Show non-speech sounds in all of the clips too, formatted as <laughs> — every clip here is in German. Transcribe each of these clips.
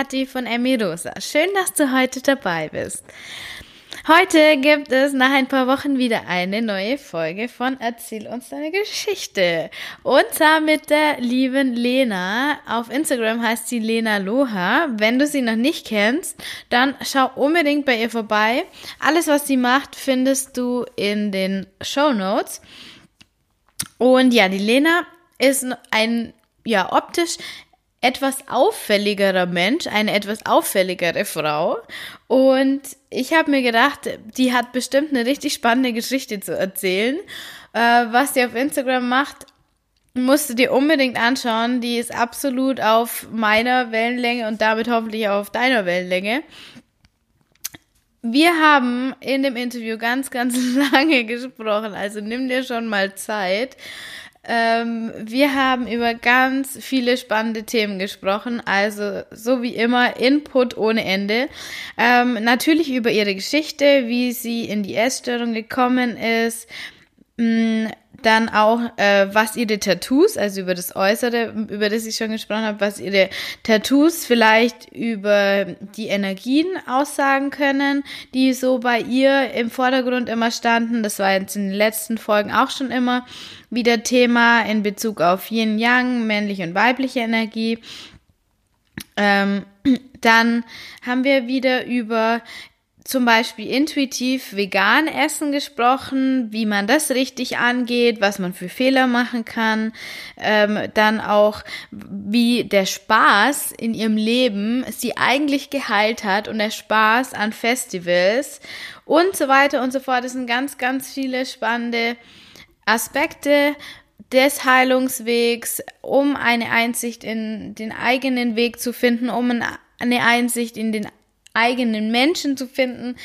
Kathi von Emmy Rosa. Schön, dass du heute dabei bist. Heute gibt es nach ein paar Wochen wieder eine neue Folge von Erzähl uns deine Geschichte. Und zwar mit der lieben Lena. Auf Instagram heißt sie Lena Loha. Wenn du sie noch nicht kennst, dann schau unbedingt bei ihr vorbei. Alles, was sie macht, findest du in den Show Notes. Und ja, die Lena ist ein, ja, optisch etwas auffälligerer Mensch, eine etwas auffälligere Frau. Und ich habe mir gedacht, die hat bestimmt eine richtig spannende Geschichte zu erzählen. Äh, was sie auf Instagram macht, musst du dir unbedingt anschauen. Die ist absolut auf meiner Wellenlänge und damit hoffentlich auch auf deiner Wellenlänge. Wir haben in dem Interview ganz, ganz <laughs> lange gesprochen, also nimm dir schon mal Zeit. Ähm, wir haben über ganz viele spannende Themen gesprochen, also so wie immer Input ohne Ende. Ähm, natürlich über ihre Geschichte, wie sie in die Essstörung gekommen ist, mh, mm, dann auch, äh, was ihre Tattoos, also über das Äußere, über das ich schon gesprochen habe, was ihre Tattoos vielleicht über die Energien aussagen können, die so bei ihr im Vordergrund immer standen. Das war jetzt in den letzten Folgen auch schon immer wieder Thema in Bezug auf Yin Yang, männliche und weibliche Energie. Ähm, dann haben wir wieder über zum Beispiel intuitiv vegan essen gesprochen, wie man das richtig angeht, was man für Fehler machen kann, ähm, dann auch wie der Spaß in ihrem Leben sie eigentlich geheilt hat und der Spaß an Festivals und so weiter und so fort. Das sind ganz, ganz viele spannende Aspekte des Heilungswegs, um eine Einsicht in den eigenen Weg zu finden, um eine Einsicht in den eigenen Menschen zu finden.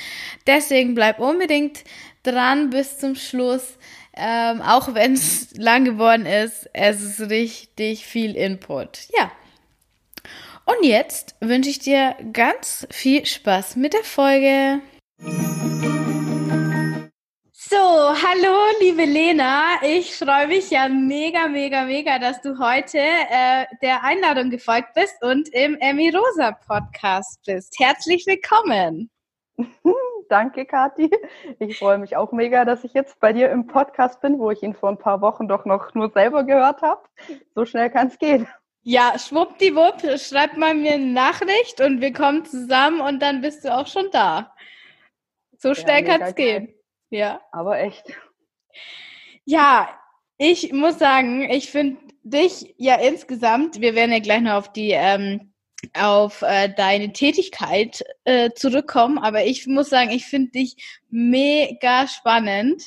Deswegen bleib unbedingt dran bis zum Schluss. Ähm, auch wenn es <laughs> lang geworden ist, es ist richtig viel Input. Ja. Und jetzt wünsche ich dir ganz viel Spaß mit der Folge. So, hallo liebe Lena. Ich freue mich ja mega, mega, mega, dass du heute äh, der Einladung gefolgt bist und im Emmy Rosa Podcast bist. Herzlich willkommen. <laughs> Danke, Kathi. Ich freue mich auch mega, dass ich jetzt bei dir im Podcast bin, wo ich ihn vor ein paar Wochen doch noch nur selber gehört habe. So schnell kann es gehen. Ja, schwuppdiwupp, schreib mal mir eine Nachricht und wir kommen zusammen und dann bist du auch schon da. So schnell ja, kann es gehen. Ja. Aber echt. Ja, ich muss sagen, ich finde dich ja insgesamt, wir werden ja gleich noch auf die ähm, auf äh, deine Tätigkeit äh, zurückkommen, aber ich muss sagen, ich finde dich mega spannend.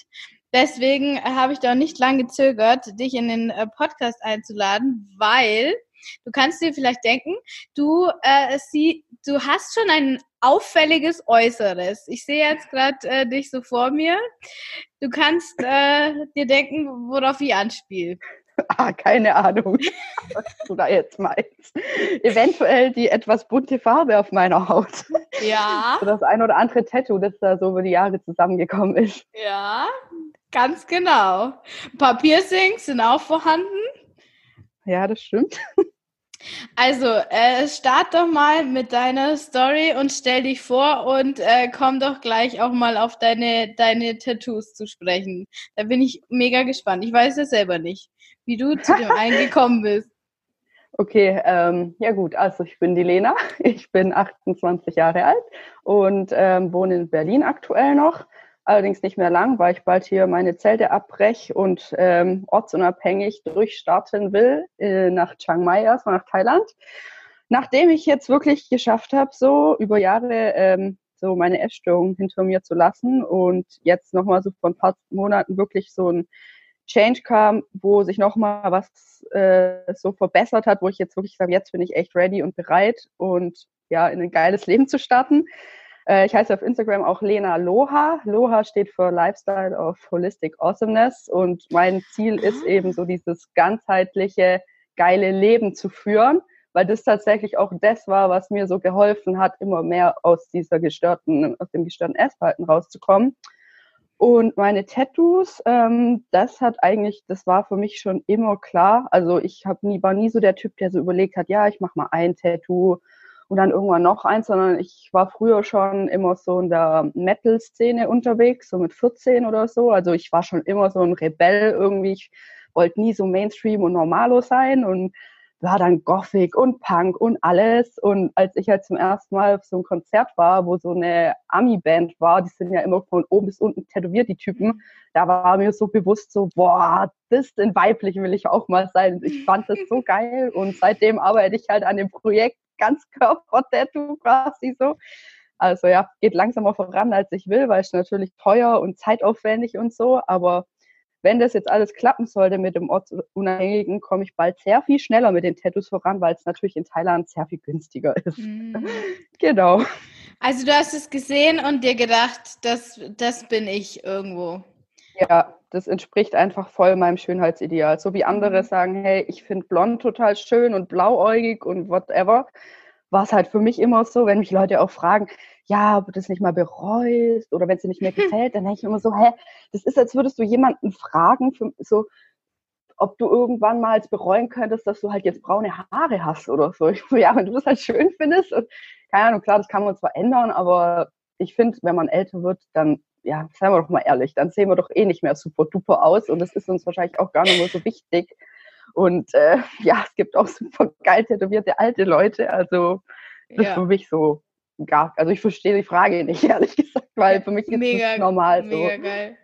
Deswegen habe ich da nicht lange gezögert, dich in den äh, Podcast einzuladen, weil du kannst dir vielleicht denken, du äh, sie, du hast schon ein auffälliges Äußeres. Ich sehe jetzt gerade äh, dich so vor mir. Du kannst <laughs> äh, dir denken, worauf ich anspiele. Ah, keine Ahnung, <laughs> was du da jetzt meinst. Eventuell die etwas bunte Farbe auf meiner Haut. Ja. So das ein oder andere Tattoo, das da so über die Jahre zusammengekommen ist. Ja, ganz genau. Ein paar Piercings sind auch vorhanden. Ja, das stimmt. <laughs> Also, äh, start doch mal mit deiner Story und stell dich vor und äh, komm doch gleich auch mal auf deine, deine Tattoos zu sprechen. Da bin ich mega gespannt. Ich weiß ja selber nicht, wie du zu dem <laughs> einen gekommen bist. Okay, ähm, ja gut, also ich bin die Lena, <laughs> ich bin 28 Jahre alt und ähm, wohne in Berlin aktuell noch allerdings nicht mehr lang, weil ich bald hier meine Zelte abbreche und ähm, ortsunabhängig durchstarten will äh, nach Chiang Mai, also nach Thailand. Nachdem ich jetzt wirklich geschafft habe, so über Jahre ähm, so meine Essstörung hinter mir zu lassen und jetzt nochmal so vor ein paar Monaten wirklich so ein Change kam, wo sich nochmal was äh, so verbessert hat, wo ich jetzt wirklich sage, jetzt bin ich echt ready und bereit und ja, in ein geiles Leben zu starten. Äh, ich heiße auf Instagram auch Lena Loha. Loha steht für Lifestyle of Holistic Awesomeness und mein Ziel ist eben so dieses ganzheitliche, geile Leben zu führen, weil das tatsächlich auch das war, was mir so geholfen hat, immer mehr aus dieser gestörten, aus dem gestörten Essverhalten rauszukommen. Und meine Tattoos, ähm, das hat eigentlich, das war für mich schon immer klar. Also ich hab nie, war nie so der Typ, der so überlegt hat, ja, ich mache mal ein Tattoo und dann irgendwann noch eins, sondern ich war früher schon immer so in der Metal-Szene unterwegs, so mit 14 oder so. Also ich war schon immer so ein Rebell irgendwie. Ich wollte nie so Mainstream und Normalo sein und war dann Gothic und Punk und alles. Und als ich halt zum ersten Mal auf so einem Konzert war, wo so eine Ami-Band war, die sind ja immer von oben bis unten tätowiert, die Typen, da war mir so bewusst so, boah, das in weiblich will ich auch mal sein. Ich fand das so geil und seitdem arbeite ich halt an dem Projekt ganz Körper-Tattoo quasi so. Also ja, geht langsamer voran, als ich will, weil es natürlich teuer und zeitaufwendig und so, aber wenn das jetzt alles klappen sollte mit dem Ortsunabhängigen, komme ich bald sehr viel schneller mit den Tattoos voran, weil es natürlich in Thailand sehr viel günstiger ist. Mhm. <laughs> genau. Also du hast es gesehen und dir gedacht, das, das bin ich irgendwo. Ja, das entspricht einfach voll meinem Schönheitsideal. So wie andere mhm. sagen, hey, ich finde blond total schön und blauäugig und whatever, war es halt für mich immer so, wenn mich Leute auch fragen, ja, ob du das nicht mal bereust oder wenn es dir nicht mehr <laughs> gefällt, dann denke ich immer so, hä, das ist, als würdest du jemanden fragen, für, so, ob du irgendwann mal bereuen könntest, dass du halt jetzt braune Haare hast oder so. Ich so, ja, wenn du das halt schön findest, und, keine Ahnung, klar, das kann man zwar ändern, aber ich finde, wenn man älter wird, dann, ja, seien wir doch mal ehrlich, dann sehen wir doch eh nicht mehr super duper aus und das ist uns wahrscheinlich auch gar nicht mehr so wichtig. Und äh, <laughs> ja, es gibt auch super geil tätowierte alte Leute, also das ja. ist für mich so gar, also ich verstehe die Frage nicht, <laughs> ehrlich gesagt, weil für mich ist mega, das normal so. Mega geil.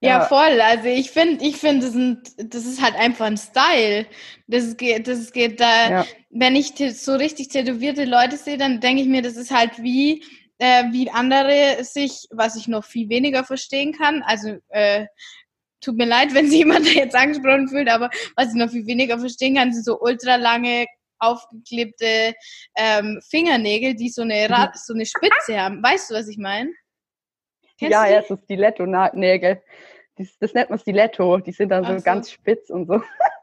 Ja, ja, voll. Also ich finde, ich finde, das, das ist halt einfach ein Style. Das geht, das geht da, ja. wenn ich so richtig tätowierte Leute sehe, dann denke ich mir, das ist halt wie, äh, wie andere sich, was ich noch viel weniger verstehen kann. Also äh, tut mir leid, <laughs> wenn sich jemand jetzt angesprochen fühlt, aber was ich noch viel weniger verstehen kann, sind so ultra lange aufgeklebte ähm, Fingernägel, die so eine, Rad, so eine Spitze haben. Weißt du, was ich meine? Ja, ja, so Stiletto-Nägel. Das, das, nennt man Stiletto. Die sind dann so, so, ganz spitz und so. <laughs>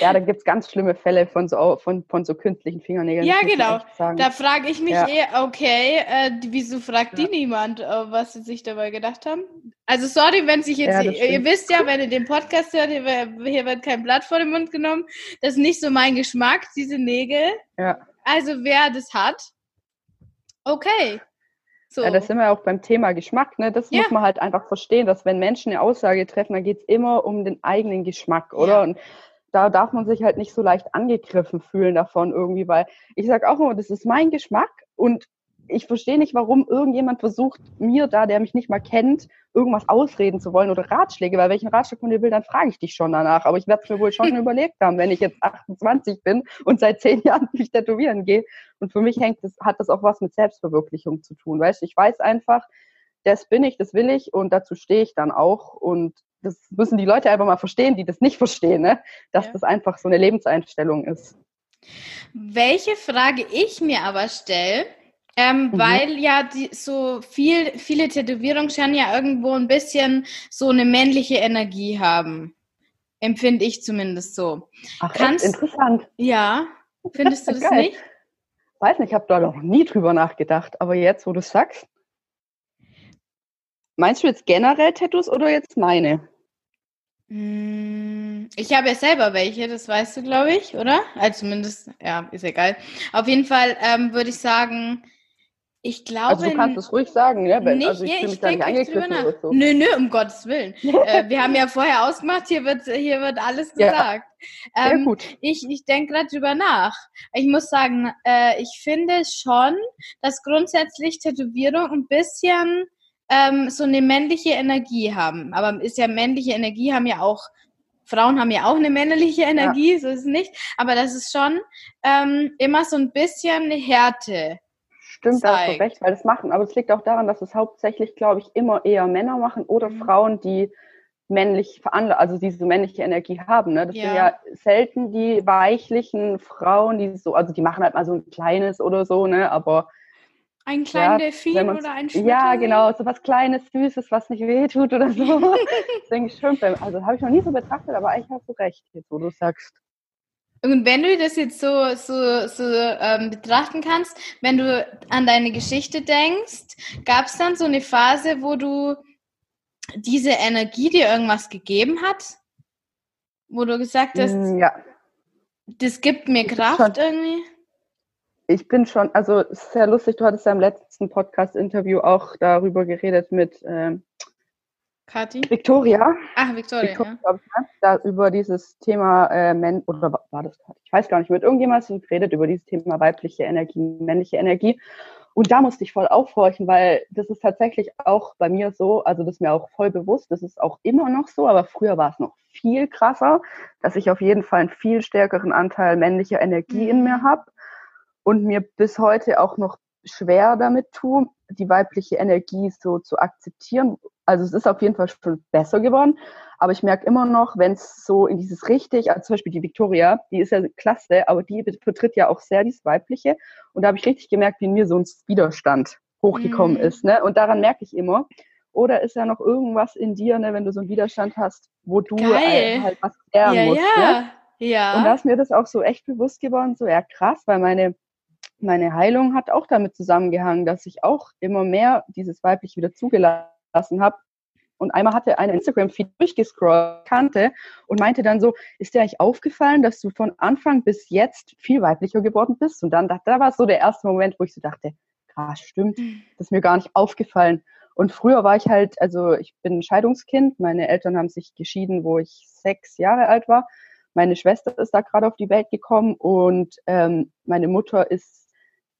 ja, da gibt es ganz schlimme Fälle von so, von, von so künstlichen Fingernägeln. Ja, genau. Da frage ich mich ja. eh, okay, äh, wieso fragt ja. die niemand, äh, was sie sich dabei gedacht haben? Also sorry, wenn sich jetzt, ja, ihr, ihr wisst ja, wenn ihr den Podcast hört, hier, hier, wird kein Blatt vor den Mund genommen. Das ist nicht so mein Geschmack, diese Nägel. Ja. Also wer das hat, okay. So. Ja, das sind wir auch beim Thema Geschmack. Ne? Das ja. muss man halt einfach verstehen, dass wenn Menschen eine Aussage treffen, dann geht es immer um den eigenen Geschmack, oder? Ja. Und da darf man sich halt nicht so leicht angegriffen fühlen davon irgendwie, weil ich sage auch immer, das ist mein Geschmack und ich verstehe nicht, warum irgendjemand versucht, mir da, der mich nicht mal kennt, irgendwas ausreden zu wollen oder Ratschläge, weil welchen Ratschlag von dir will, dann frage ich dich schon danach. Aber ich werde es mir wohl schon <laughs> überlegt haben, wenn ich jetzt 28 bin und seit zehn Jahren mich tätowieren gehe. Und für mich hängt das, hat das auch was mit Selbstverwirklichung zu tun. Weißt ich weiß einfach, das bin ich, das will ich und dazu stehe ich dann auch. Und das müssen die Leute einfach mal verstehen, die das nicht verstehen, ne? dass ja. das einfach so eine Lebenseinstellung ist. Welche Frage ich mir aber stelle, ähm, mhm. Weil ja die, so viel, viele Tätowierungen schon ja irgendwo ein bisschen so eine männliche Energie haben. Empfinde ich zumindest so. Ach, Kannst, interessant. Ja, findest du <laughs> das Geil. nicht? Weiß nicht, ich habe da noch nie drüber nachgedacht, aber jetzt, wo du sagst. Meinst du jetzt generell Tattoos oder jetzt meine? Hm, ich habe ja selber welche, das weißt du, glaube ich, oder? Also zumindest, ja, ist egal. Auf jeden Fall ähm, würde ich sagen, ich glaube. Also du kannst es ruhig sagen, ja? Nicht, also ich ja, fühle mich da nicht angegriffen so. Nö, nö, um Gottes Willen. <laughs> äh, wir haben ja vorher ausgemacht, hier wird, hier wird alles gesagt. Ja. Ähm, Sehr gut. Ich, ich denke gerade drüber nach. Ich muss sagen, äh, ich finde schon, dass grundsätzlich Tätowierung ein bisschen ähm, so eine männliche Energie haben. Aber ist ja männliche Energie haben ja auch Frauen haben ja auch eine männliche Energie, ja. so ist es nicht. Aber das ist schon ähm, immer so ein bisschen Härte Stimmt, da hast du recht, weil das machen. Aber es liegt auch daran, dass es hauptsächlich, glaube ich, immer eher Männer machen oder mhm. Frauen, die männlich veranlagt, also diese männliche Energie haben. Ne? Das ja. sind ja selten die weichlichen Frauen, die so, also die machen halt mal so ein kleines oder so, ne? Aber ein kleiner ja, Delfin oder ein Schmetterling? Ja, genau, so was Kleines, Süßes, was nicht wehtut oder so. <laughs> das denke ich schon. Also habe ich noch nie so betrachtet, aber eigentlich hast du recht, jetzt, wo du sagst. Und wenn du das jetzt so, so, so ähm, betrachten kannst, wenn du an deine Geschichte denkst, gab es dann so eine Phase, wo du diese Energie dir irgendwas gegeben hat? Wo du gesagt hast, mm, ja. das gibt mir Kraft irgendwie? Ich bin schon, also es ist sehr lustig, du hattest ja im letzten Podcast-Interview auch darüber geredet mit ähm, Kathi? Victoria. Ach, Victoria, Victoria ja. Ne? Da über dieses Thema äh, Men oder war das Ich weiß gar nicht, mit irgendjemand geredet über dieses Thema weibliche Energie, männliche Energie. Und da musste ich voll aufhorchen, weil das ist tatsächlich auch bei mir so, also das ist mir auch voll bewusst, das ist auch immer noch so, aber früher war es noch viel krasser, dass ich auf jeden Fall einen viel stärkeren Anteil männlicher Energie mhm. in mir habe und mir bis heute auch noch schwer damit tue, die weibliche Energie so zu akzeptieren. Also es ist auf jeden Fall schon besser geworden, aber ich merke immer noch, wenn es so in dieses richtig, also zum Beispiel die Victoria, die ist ja klasse, aber die vertritt ja auch sehr dieses Weibliche und da habe ich richtig gemerkt, wie in mir so ein Widerstand hochgekommen mm. ist. Ne? Und daran merke ich immer. Oder ist ja noch irgendwas in dir, ne, wenn du so einen Widerstand hast, wo du Geil. halt was lernen ja, musst. Ja. Ne? ja. Und da ist mir das auch so echt bewusst geworden, so ja krass, weil meine meine Heilung hat auch damit zusammengehangen, dass ich auch immer mehr dieses weiblich wieder zugelassen habe. Und einmal hatte eine Instagram-Feed durchgescrollt, kannte und meinte dann so, ist dir eigentlich aufgefallen, dass du von Anfang bis jetzt viel weiblicher geworden bist? Und dann, da war so der erste Moment, wo ich so dachte, krass, stimmt, mhm. das ist mir gar nicht aufgefallen. Und früher war ich halt, also ich bin ein Scheidungskind, meine Eltern haben sich geschieden, wo ich sechs Jahre alt war. Meine Schwester ist da gerade auf die Welt gekommen und ähm, meine Mutter ist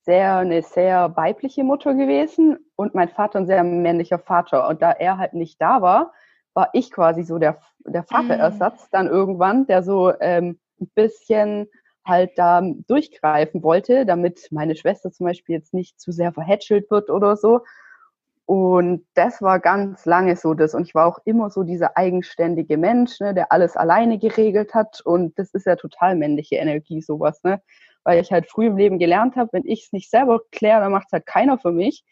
sehr eine sehr weibliche Mutter gewesen und mein Vater ein sehr männlicher Vater. Und da er halt nicht da war, war ich quasi so der, der Vaterersatz mhm. dann irgendwann, der so ähm, ein bisschen halt da durchgreifen wollte, damit meine Schwester zum Beispiel jetzt nicht zu sehr verhätschelt wird oder so. Und das war ganz lange so das. Und ich war auch immer so dieser eigenständige Mensch, ne, der alles alleine geregelt hat. Und das ist ja total männliche Energie, sowas. Ne? Weil ich halt früh im Leben gelernt habe, wenn ich es nicht selber kläre, dann macht es halt keiner für mich.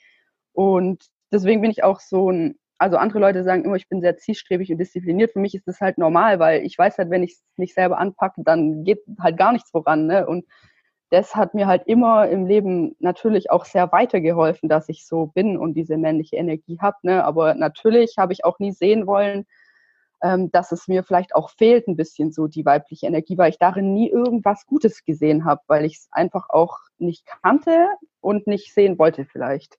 Und deswegen bin ich auch so ein, also andere Leute sagen immer, ich bin sehr zielstrebig und diszipliniert. Für mich ist das halt normal, weil ich weiß halt, wenn ich es nicht selber anpacke, dann geht halt gar nichts voran. Ne? Und das hat mir halt immer im Leben natürlich auch sehr weitergeholfen, dass ich so bin und diese männliche Energie habe. Ne? Aber natürlich habe ich auch nie sehen wollen, ähm, dass es mir vielleicht auch fehlt ein bisschen so die weibliche Energie, weil ich darin nie irgendwas Gutes gesehen habe, weil ich es einfach auch nicht kannte und nicht sehen wollte vielleicht.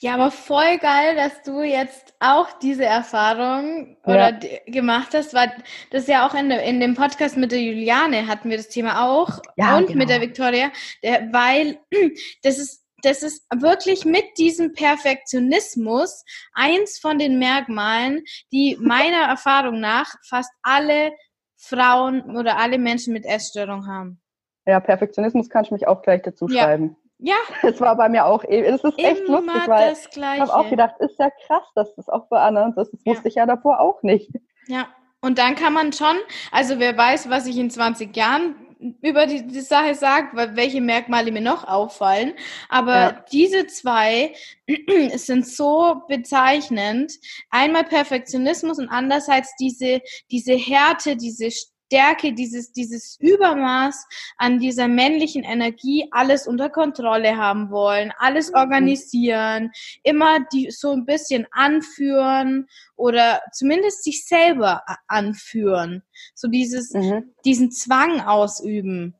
Ja, aber voll geil, dass du jetzt auch diese Erfahrung oder ja. gemacht hast, weil das ja auch in, in dem Podcast mit der Juliane hatten wir das Thema auch ja, und genau. mit der Victoria, der, weil <clears throat> das ist das ist wirklich mit diesem Perfektionismus eins von den Merkmalen, die meiner <laughs> Erfahrung nach fast alle Frauen oder alle Menschen mit Essstörung haben. Ja, Perfektionismus kann ich mich auch gleich dazu ja. schreiben. Ja. <laughs> Das war bei mir auch, es ist echt Immer lustig, weil ich habe auch gedacht, ist ja krass, dass das auch bei anderen ist. Das ja. wusste ich ja davor auch nicht. Ja, und dann kann man schon, also wer weiß, was ich in 20 Jahren über die, die Sache sagt, welche Merkmale mir noch auffallen. Aber ja. diese zwei <clears throat> sind so bezeichnend. Einmal Perfektionismus und andererseits diese, diese Härte, diese Stärke, dieses, dieses Übermaß an dieser männlichen Energie, alles unter Kontrolle haben wollen, alles mhm. organisieren, immer die so ein bisschen anführen oder zumindest sich selber anführen. So dieses, mhm. diesen Zwang ausüben.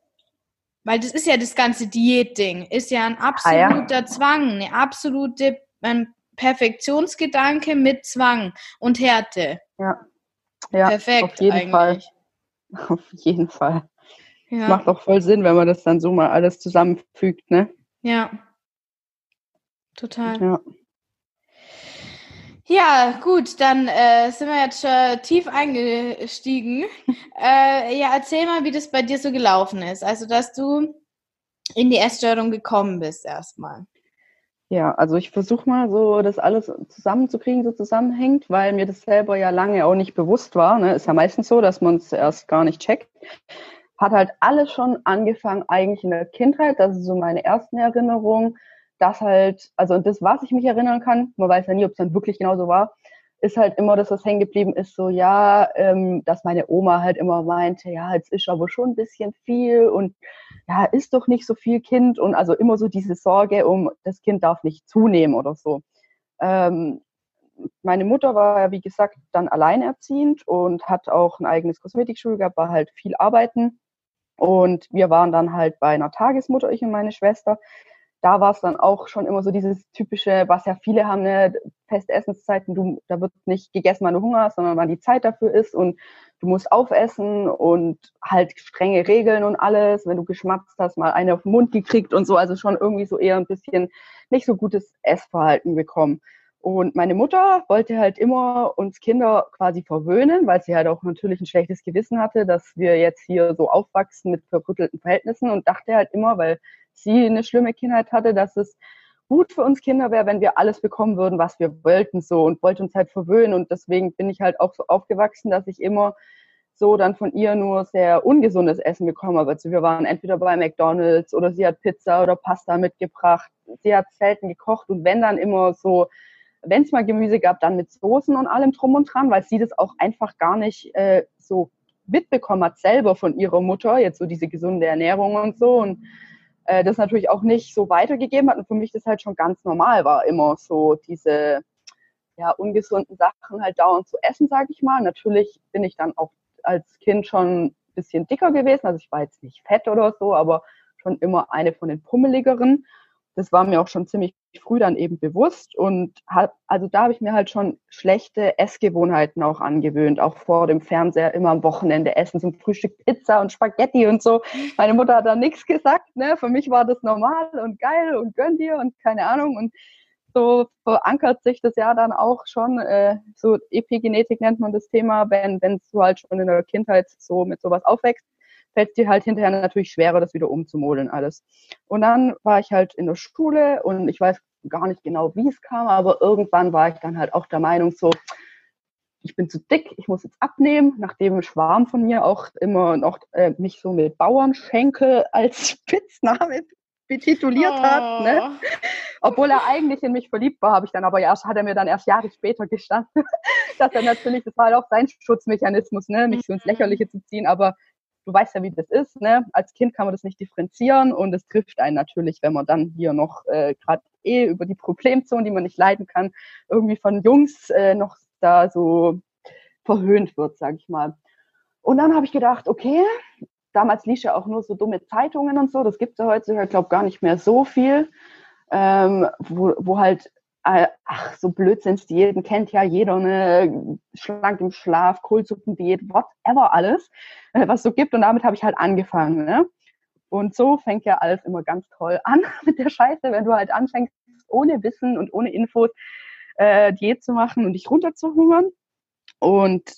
Weil das ist ja das ganze Diätding, ist ja ein absoluter ah, ja. Zwang, eine absolute ein Perfektionsgedanke mit Zwang und Härte. Ja. Ja, Perfekt auf jeden eigentlich. Fall. <laughs> Auf jeden Fall. Ja. Macht auch voll Sinn, wenn man das dann so mal alles zusammenfügt, ne? Ja. Total. Ja. Ja, gut, dann äh, sind wir jetzt schon tief eingestiegen. <laughs> äh, ja, erzähl mal, wie das bei dir so gelaufen ist. Also, dass du in die Essstörung gekommen bist erstmal. Ja, also ich versuche mal so, das alles zusammenzukriegen, so zusammenhängt, weil mir das selber ja lange auch nicht bewusst war. Ne? Ist ja meistens so, dass man es erst gar nicht checkt. Hat halt alles schon angefangen eigentlich in der Kindheit. Das ist so meine ersten Erinnerungen. Das halt, also das, was ich mich erinnern kann, man weiß ja nie, ob es dann wirklich genauso war, ist halt immer, dass was hängen geblieben ist, so ja, ähm, dass meine Oma halt immer meinte, ja, jetzt ist aber schon ein bisschen viel und ja, ist doch nicht so viel Kind und also immer so diese Sorge um, das Kind darf nicht zunehmen oder so. Ähm, meine Mutter war ja, wie gesagt, dann alleinerziehend und hat auch ein eigenes Kosmetikschul gehabt, war halt viel arbeiten. Und wir waren dann halt bei einer Tagesmutter, ich und meine Schwester. Da war es dann auch schon immer so dieses typische, was ja viele haben, ne, feste Essenszeiten, du, da wird nicht gegessen, wann du Hunger hast, sondern wann die Zeit dafür ist und du musst aufessen und halt strenge Regeln und alles. Wenn du geschmatzt hast, mal eine auf den Mund gekriegt und so, also schon irgendwie so eher ein bisschen nicht so gutes Essverhalten bekommen. Und meine Mutter wollte halt immer uns Kinder quasi verwöhnen, weil sie halt auch natürlich ein schlechtes Gewissen hatte, dass wir jetzt hier so aufwachsen mit verrüttelten Verhältnissen und dachte halt immer, weil sie eine schlimme Kindheit hatte, dass es gut für uns Kinder wäre, wenn wir alles bekommen würden, was wir wollten so und wollte uns halt verwöhnen und deswegen bin ich halt auch so aufgewachsen, dass ich immer so dann von ihr nur sehr ungesundes Essen bekommen habe. Also wir waren entweder bei McDonald's oder sie hat Pizza oder Pasta mitgebracht. Sie hat selten gekocht und wenn dann immer so wenn es mal Gemüse gab, dann mit Soßen und allem drum und dran, weil sie das auch einfach gar nicht äh, so mitbekommen hat selber von ihrer Mutter, jetzt so diese gesunde Ernährung und so und äh, das natürlich auch nicht so weitergegeben hat und für mich das halt schon ganz normal war, immer so diese ja, ungesunden Sachen halt dauernd zu essen, sage ich mal. Natürlich bin ich dann auch als Kind schon ein bisschen dicker gewesen, also ich war jetzt nicht fett oder so, aber schon immer eine von den pummeligeren das war mir auch schon ziemlich früh dann eben bewusst und hab, also da habe ich mir halt schon schlechte Essgewohnheiten auch angewöhnt, auch vor dem Fernseher immer am Wochenende essen, zum Frühstück Pizza und Spaghetti und so. Meine Mutter hat da nichts gesagt, ne? Für mich war das normal und geil und gönn dir und keine Ahnung und so verankert sich das ja dann auch schon, äh, so Epigenetik nennt man das Thema, wenn wenn du halt schon in der Kindheit so mit sowas aufwächst fällt es dir halt hinterher natürlich schwerer, das wieder umzumodeln alles. Und dann war ich halt in der Schule und ich weiß gar nicht genau, wie es kam, aber irgendwann war ich dann halt auch der Meinung so, ich bin zu dick, ich muss jetzt abnehmen, nachdem ein Schwarm von mir auch immer noch äh, mich so mit Bauernschenkel als <laughs> Spitzname betituliert oh. hat. Ne? Oh. Obwohl er eigentlich in mich verliebt war, habe ich dann aber erst, hat er mir dann erst Jahre später gestanden, <laughs> dass er natürlich, das war halt auch sein Schutzmechanismus, ne, mich so ins mhm. Lächerliche zu ziehen, aber du weißt ja, wie das ist. Ne? Als Kind kann man das nicht differenzieren und es trifft einen natürlich, wenn man dann hier noch äh, gerade eh über die Problemzonen, die man nicht leiden kann, irgendwie von Jungs äh, noch da so verhöhnt wird, sag ich mal. Und dann habe ich gedacht, okay, damals lief ja auch nur so dumme Zeitungen und so, das gibt es ja ich glaube gar nicht mehr so viel, ähm, wo, wo halt ach, so Blödsinnsdiäten kennt ja jeder, ne, schlank im Schlaf, Kohlsuppendiät, whatever alles, äh, was so gibt. Und damit habe ich halt angefangen, ne? Und so fängt ja alles immer ganz toll an <laughs> mit der Scheiße, wenn du halt anfängst, ohne Wissen und ohne Infos äh, Diät zu machen und dich runterzuhungern. Und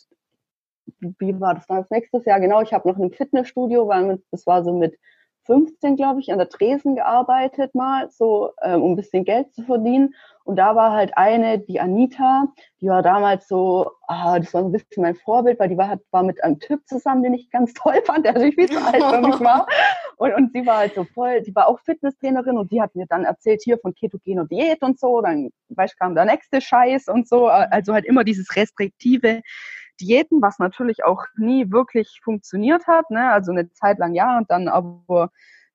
wie war das dann als nächstes Jahr? Genau, ich habe noch einem Fitnessstudio, weil das war so mit 15, glaube ich, an der Tresen gearbeitet mal, so ähm, um ein bisschen Geld zu verdienen. Und da war halt eine, die Anita, die war damals so, ah, das war so ein bisschen mein Vorbild, weil die war, war mit einem Typ zusammen, den ich ganz <laughs> toll fand, der natürlich viel zu alt für mich war. Und, und sie war halt so voll, die war auch Fitnesstrainerin und die hat mir dann erzählt hier von ketogener Diät und so. Dann, weißt, kam der nächste Scheiß und so. Also halt immer dieses restriktive Diäten, was natürlich auch nie wirklich funktioniert hat. Ne? Also eine Zeit lang ja und dann aber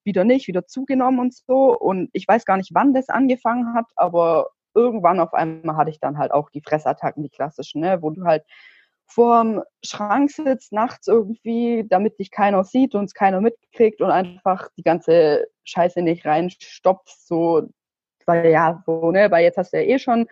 wieder nicht, wieder zugenommen und so. Und ich weiß gar nicht, wann das angefangen hat, aber irgendwann auf einmal hatte ich dann halt auch die Fressattacken, die klassischen, ne? wo du halt vorm Schrank sitzt, nachts irgendwie, damit dich keiner sieht und es keiner mitkriegt und einfach die ganze Scheiße nicht reinstopfst, so, weil ja, so, ne, weil jetzt hast du ja eh schon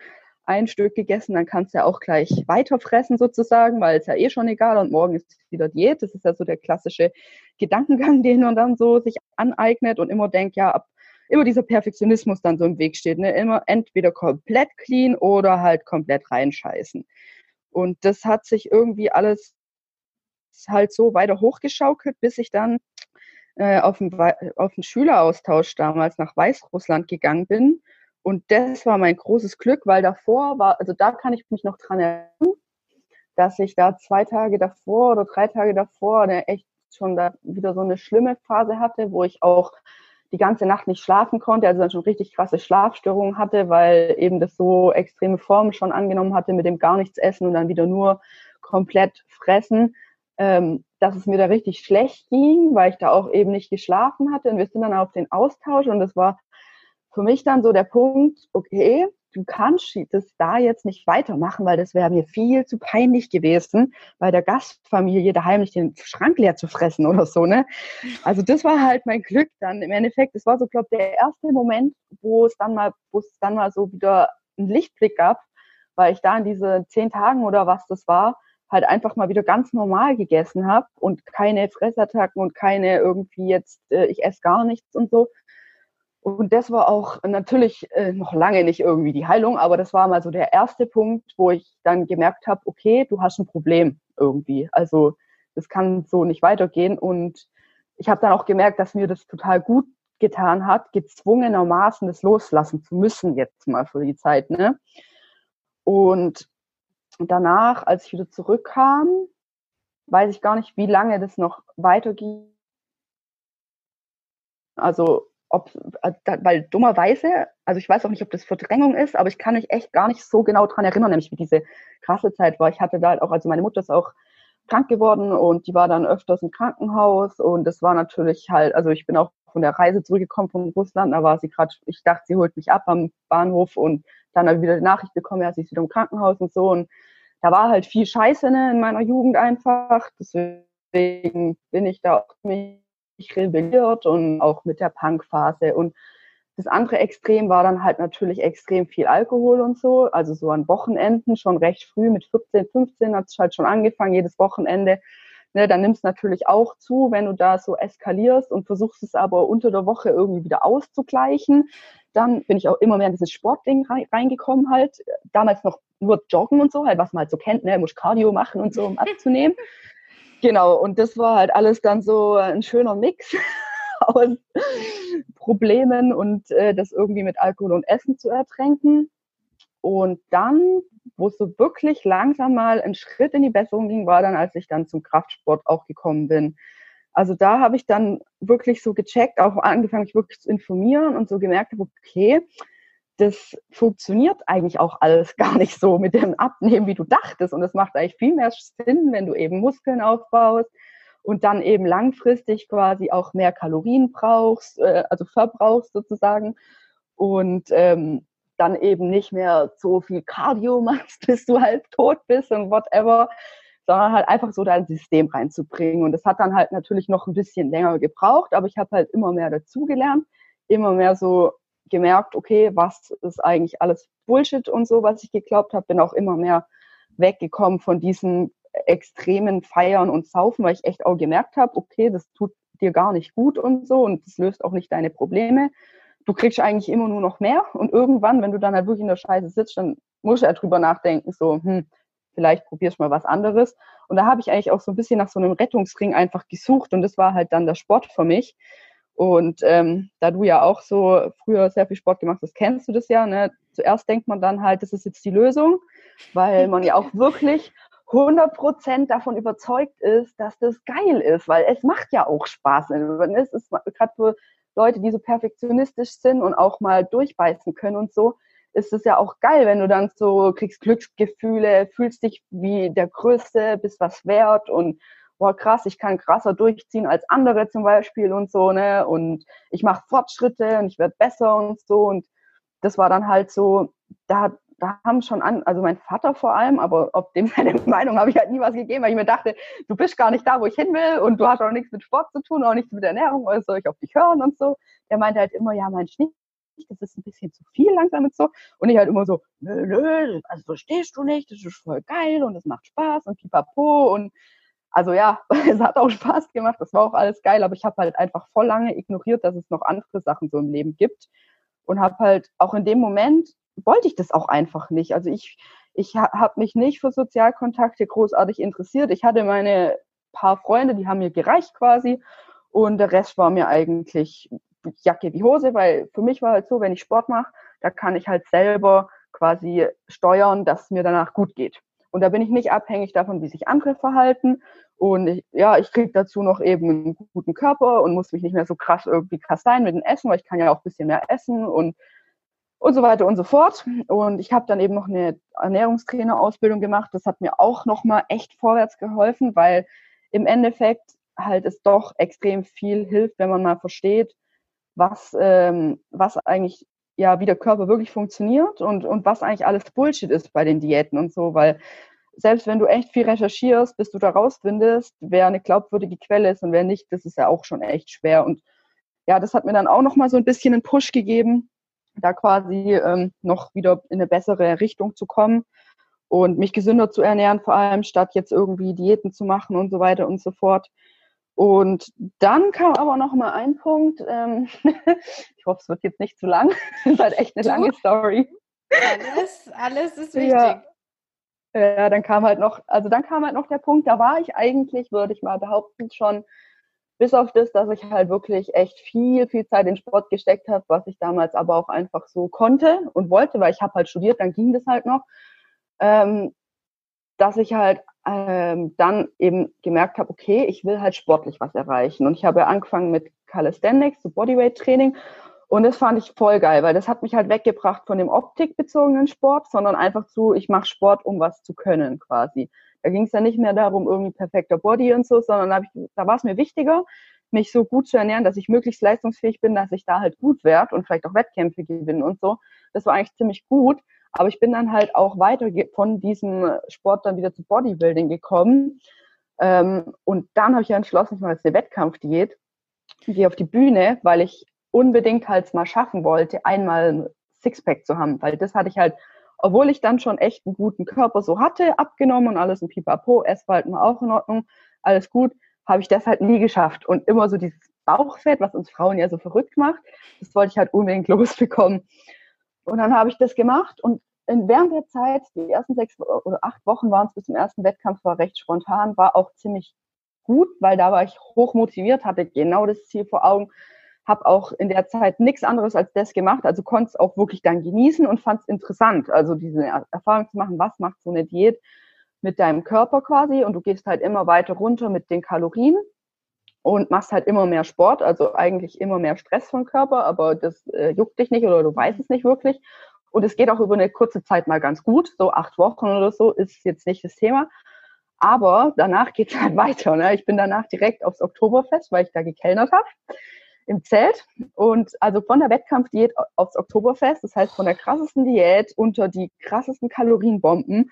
ein Stück gegessen, dann kannst du ja auch gleich weiter fressen sozusagen, weil es ja eh schon egal und morgen ist wieder Diät. Das ist ja so der klassische Gedankengang, <laughs> den man dann so sich aneignet und immer denkt, ja, ab immer dieser Perfektionismus dann so im Weg steht. Ne? Immer entweder komplett clean oder halt komplett reinscheißen. Und das hat sich irgendwie alles halt so weiter hochgeschaukelt, bis ich dann äh, auf, den, Schüleraustausch damals nach Weißrussland gegangen bin und das war mein großes Glück, weil davor war, also da kann ich mich noch dran erinnern, dass ich da zwei Tage davor oder drei Tage davor eine echt schon da wieder so eine schlimme Phase hatte, wo ich auch die ganze Nacht nicht schlafen konnte, also dann schon richtig krasse Schlafstörungen hatte, weil eben das so extreme Formen schon angenommen hatte mit dem gar nichts essen und dann wieder nur komplett fressen, ähm, dass es mir da richtig schlecht ging, weil ich da auch eben nicht geschlafen hatte. Und wir sind dann auf den Austausch und das war für mich dann so der Punkt, okay, du kannst das da jetzt nicht weitermachen, weil das wäre mir viel zu peinlich gewesen, bei der Gastfamilie daheim nicht den Schrank leer zu fressen oder so, ne? Also das war halt mein Glück dann im Endeffekt. Das war so, glaube der erste Moment, wo es dann mal, wo es dann mal so wieder einen Lichtblick gab, weil ich da in diese zehn Tagen oder was das war, halt einfach mal wieder ganz normal gegessen habe und keine Fressattacken und keine irgendwie jetzt, äh, ich esse gar nichts und so, und das war auch natürlich äh, noch lange nicht irgendwie die Heilung, aber das war mal so der erste Punkt, wo ich dann gemerkt habe, okay, du hast ein Problem irgendwie. Also das kann so nicht weitergehen. Und ich habe dann auch gemerkt, dass mir das total gut getan hat, gezwungenermaßen das loslassen zu müssen jetzt mal für die Zeit. Ne? Und danach, als ich wieder zurückkam, weiß ich gar nicht, wie lange das noch weiterging. Also ob, äh, weil dummerweise, also ich weiß auch nicht, ob das Verdrängung ist, aber ich kann mich echt gar nicht so genau dran erinnern, nämlich wie diese krasse Zeit war. Ich hatte da halt auch, also meine Mutter ist auch krank geworden und die war dann öfters im Krankenhaus und das war natürlich halt, also ich bin auch von der Reise zurückgekommen von Russland, da war sie gerade, ich dachte, sie holt mich ab am Bahnhof und dann habe ich wieder die Nachricht bekommen, ja, sie ist wieder im Krankenhaus und so und da war halt viel Scheiße ne, in meiner Jugend einfach, deswegen bin ich da auch ziemlich rebelliert und auch mit der Punkphase. Und das andere Extrem war dann halt natürlich extrem viel Alkohol und so. Also so an Wochenenden schon recht früh mit 14, 15 hat es halt schon angefangen, jedes Wochenende. Ne, dann nimmst natürlich auch zu, wenn du da so eskalierst und versuchst es aber unter der Woche irgendwie wieder auszugleichen. Dann bin ich auch immer mehr in dieses Sportding reingekommen halt. Damals noch nur Joggen und so, halt was man halt so kennt, ne, muss Cardio machen und so, um <laughs> abzunehmen. Genau, und das war halt alles dann so ein schöner Mix <laughs> aus Problemen und äh, das irgendwie mit Alkohol und Essen zu ertränken. Und dann, wo es so wirklich langsam mal ein Schritt in die Besserung ging, war dann, als ich dann zum Kraftsport auch gekommen bin. Also da habe ich dann wirklich so gecheckt, auch angefangen, mich wirklich zu informieren und so gemerkt, okay, das funktioniert eigentlich auch alles <laughs> gar nicht so mit dem Abnehmen, wie du dachtest. Und es macht eigentlich viel mehr Sinn, wenn du eben Muskeln aufbaust und dann eben langfristig quasi auch mehr Kalorien brauchst, äh, also verbrauchst sozusagen. Und ähm, dann eben nicht mehr so viel Cardio <laughs> machst, bis du halt tot bist und whatever, sondern halt einfach so dein System reinzubringen. Und das hat dann halt natürlich noch ein bisschen länger gebraucht, aber ich habe halt immer mehr dazugelernt, immer mehr so gemerkt, okay, was ist eigentlich alles Bullshit und so, was ich geglaubt habe, bin auch immer mehr weggekommen von diesen extremen Feiern und Saufen, weil ich echt auch gemerkt habe, okay, das tut dir gar nicht gut und so und das löst auch nicht deine Probleme. Du kriegst eigentlich immer nur noch mehr und irgendwann, wenn du dann halt wirklich in der Scheiße sitzt, dann musst du ja drüber nachdenken, so, hm, vielleicht probierst du mal was anderes. Und da habe ich eigentlich auch so ein bisschen nach so einem Rettungsring einfach gesucht und das war halt dann der Sport für mich. Und ähm, da du ja auch so früher sehr viel Sport gemacht hast, kennst du das ja. Ne? Zuerst denkt man dann halt, das ist jetzt die Lösung, weil man ja auch wirklich 100% davon überzeugt ist, dass das geil ist, weil es macht ja auch Spaß. Es ist gerade für Leute, die so perfektionistisch sind und auch mal durchbeißen können und so, ist es ja auch geil, wenn du dann so kriegst Glücksgefühle, fühlst dich wie der Größte, bist was wert und boah, krass, ich kann krasser durchziehen als andere zum Beispiel und so, ne? Und ich mache Fortschritte und ich werde besser und so. Und das war dann halt so, da, da haben schon an, also mein Vater vor allem, aber ob dem <laughs> seine Meinung habe ich halt nie was gegeben, weil ich mir dachte, du bist gar nicht da, wo ich hin will und du hast auch nichts mit Sport zu tun, auch nichts mit Ernährung, oder soll ich auf dich hören und so. Der meinte halt immer, ja, mein Schnitt das ist ein bisschen zu viel langsam und so. Und ich halt immer so, nö, nö, also verstehst du nicht, das ist voll geil und es macht Spaß und pipapo und also ja, <laughs> es hat auch Spaß gemacht, das war auch alles geil, aber ich habe halt einfach voll lange ignoriert, dass es noch andere Sachen so im Leben gibt und habe halt auch in dem Moment wollte ich das auch einfach nicht. Also ich ich habe mich nicht für Sozialkontakte großartig interessiert. Ich hatte meine paar Freunde, die haben mir gereicht quasi und der Rest war mir eigentlich Jacke wie Hose, weil für mich war halt so, wenn ich Sport mache, da kann ich halt selber quasi steuern, dass es mir danach gut geht. Und da bin ich nicht abhängig davon, wie sich andere verhalten. Und ich, ja, ich kriege dazu noch eben einen guten Körper und muss mich nicht mehr so krass irgendwie kasteien mit dem Essen, weil ich kann ja auch ein bisschen mehr essen und und so weiter und so fort. Und ich habe dann eben noch eine Ernährungstrainerausbildung gemacht. Das hat mir auch nochmal echt vorwärts geholfen, weil im Endeffekt halt es doch extrem viel hilft, wenn man mal versteht, was, ähm, was eigentlich ja, wie der Körper wirklich funktioniert und, und was eigentlich alles Bullshit ist bei den Diäten und so, weil selbst wenn du echt viel recherchierst, bis du da rausfindest, wer eine glaubwürdige Quelle ist und wer nicht, das ist ja auch schon echt schwer. Und ja, das hat mir dann auch nochmal so ein bisschen einen Push gegeben, da quasi ähm, noch wieder in eine bessere Richtung zu kommen und mich gesünder zu ernähren, vor allem statt jetzt irgendwie Diäten zu machen und so weiter und so fort. Und dann kam aber noch mal ein Punkt. Ähm, <laughs> ich hoffe, es wird jetzt nicht zu lang. <laughs> Das ist halt echt eine lange Story. Alles, alles ist wichtig. Ja. Ja, dann kam halt noch, also dann kam halt noch der Punkt, da war ich eigentlich, würde ich mal behaupten, schon bis auf das, dass ich halt wirklich echt viel, viel Zeit in Sport gesteckt habe, was ich damals aber auch einfach so konnte und wollte, weil ich habe halt studiert, dann ging das halt noch, ähm, dass ich halt ähm, dann eben gemerkt habe, okay, ich will halt sportlich was erreichen. Und ich habe angefangen mit Calisthenics, so Bodyweight-Training. Und das fand ich voll geil, weil das hat mich halt weggebracht von dem optikbezogenen Sport, sondern einfach zu, ich mache Sport, um was zu können quasi. Da ging es ja nicht mehr darum, irgendwie perfekter Body und so, sondern da, da war es mir wichtiger, mich so gut zu ernähren, dass ich möglichst leistungsfähig bin, dass ich da halt gut werde und vielleicht auch Wettkämpfe gewinne und so. Das war eigentlich ziemlich gut. Aber ich bin dann halt auch weiter von diesem Sport dann wieder zu Bodybuilding gekommen. Ähm, und dann habe ich ja entschlossen, ich mache jetzt eine Wettkampfdiät, gehe auf die Bühne, weil ich unbedingt halt mal schaffen wollte, einmal ein Sixpack zu haben. Weil das hatte ich halt, obwohl ich dann schon echt einen guten Körper so hatte, abgenommen und alles ein Pipapo, Essverhalten war auch in Ordnung, alles gut, habe ich das halt nie geschafft. Und immer so dieses Bauchfett, was uns Frauen ja so verrückt macht, das wollte ich halt unbedingt <laughs> losbekommen. Und dann habe ich das gemacht und in, während der Zeit, die ersten sechs oder acht Wochen waren es bis zum ersten Wettkampf, war recht spontan, war auch ziemlich gut, weil da war ich hoch motiviert, hatte genau das Ziel vor Augen, habe auch in der Zeit nichts anderes als das gemacht, also konnte es auch wirklich dann genießen und fand es interessant, also diese Erfahrung zu machen, was macht so eine Diät mit deinem Körper quasi und du gehst halt immer weiter runter mit den Kalorien und machst halt immer mehr Sport, also eigentlich immer mehr Stress vom Körper, aber das äh, juckt dich nicht oder du weißt es nicht wirklich. Und es geht auch über eine kurze Zeit mal ganz gut, so acht Wochen oder so ist jetzt nicht das Thema. Aber danach geht es <laughs> halt weiter. Ne? Ich bin danach direkt aufs Oktoberfest, weil ich da gekellnert habe im Zelt. Und also von der Wettkampfdiät aufs Oktoberfest, das heißt von der krassesten Diät unter die krassesten Kalorienbomben.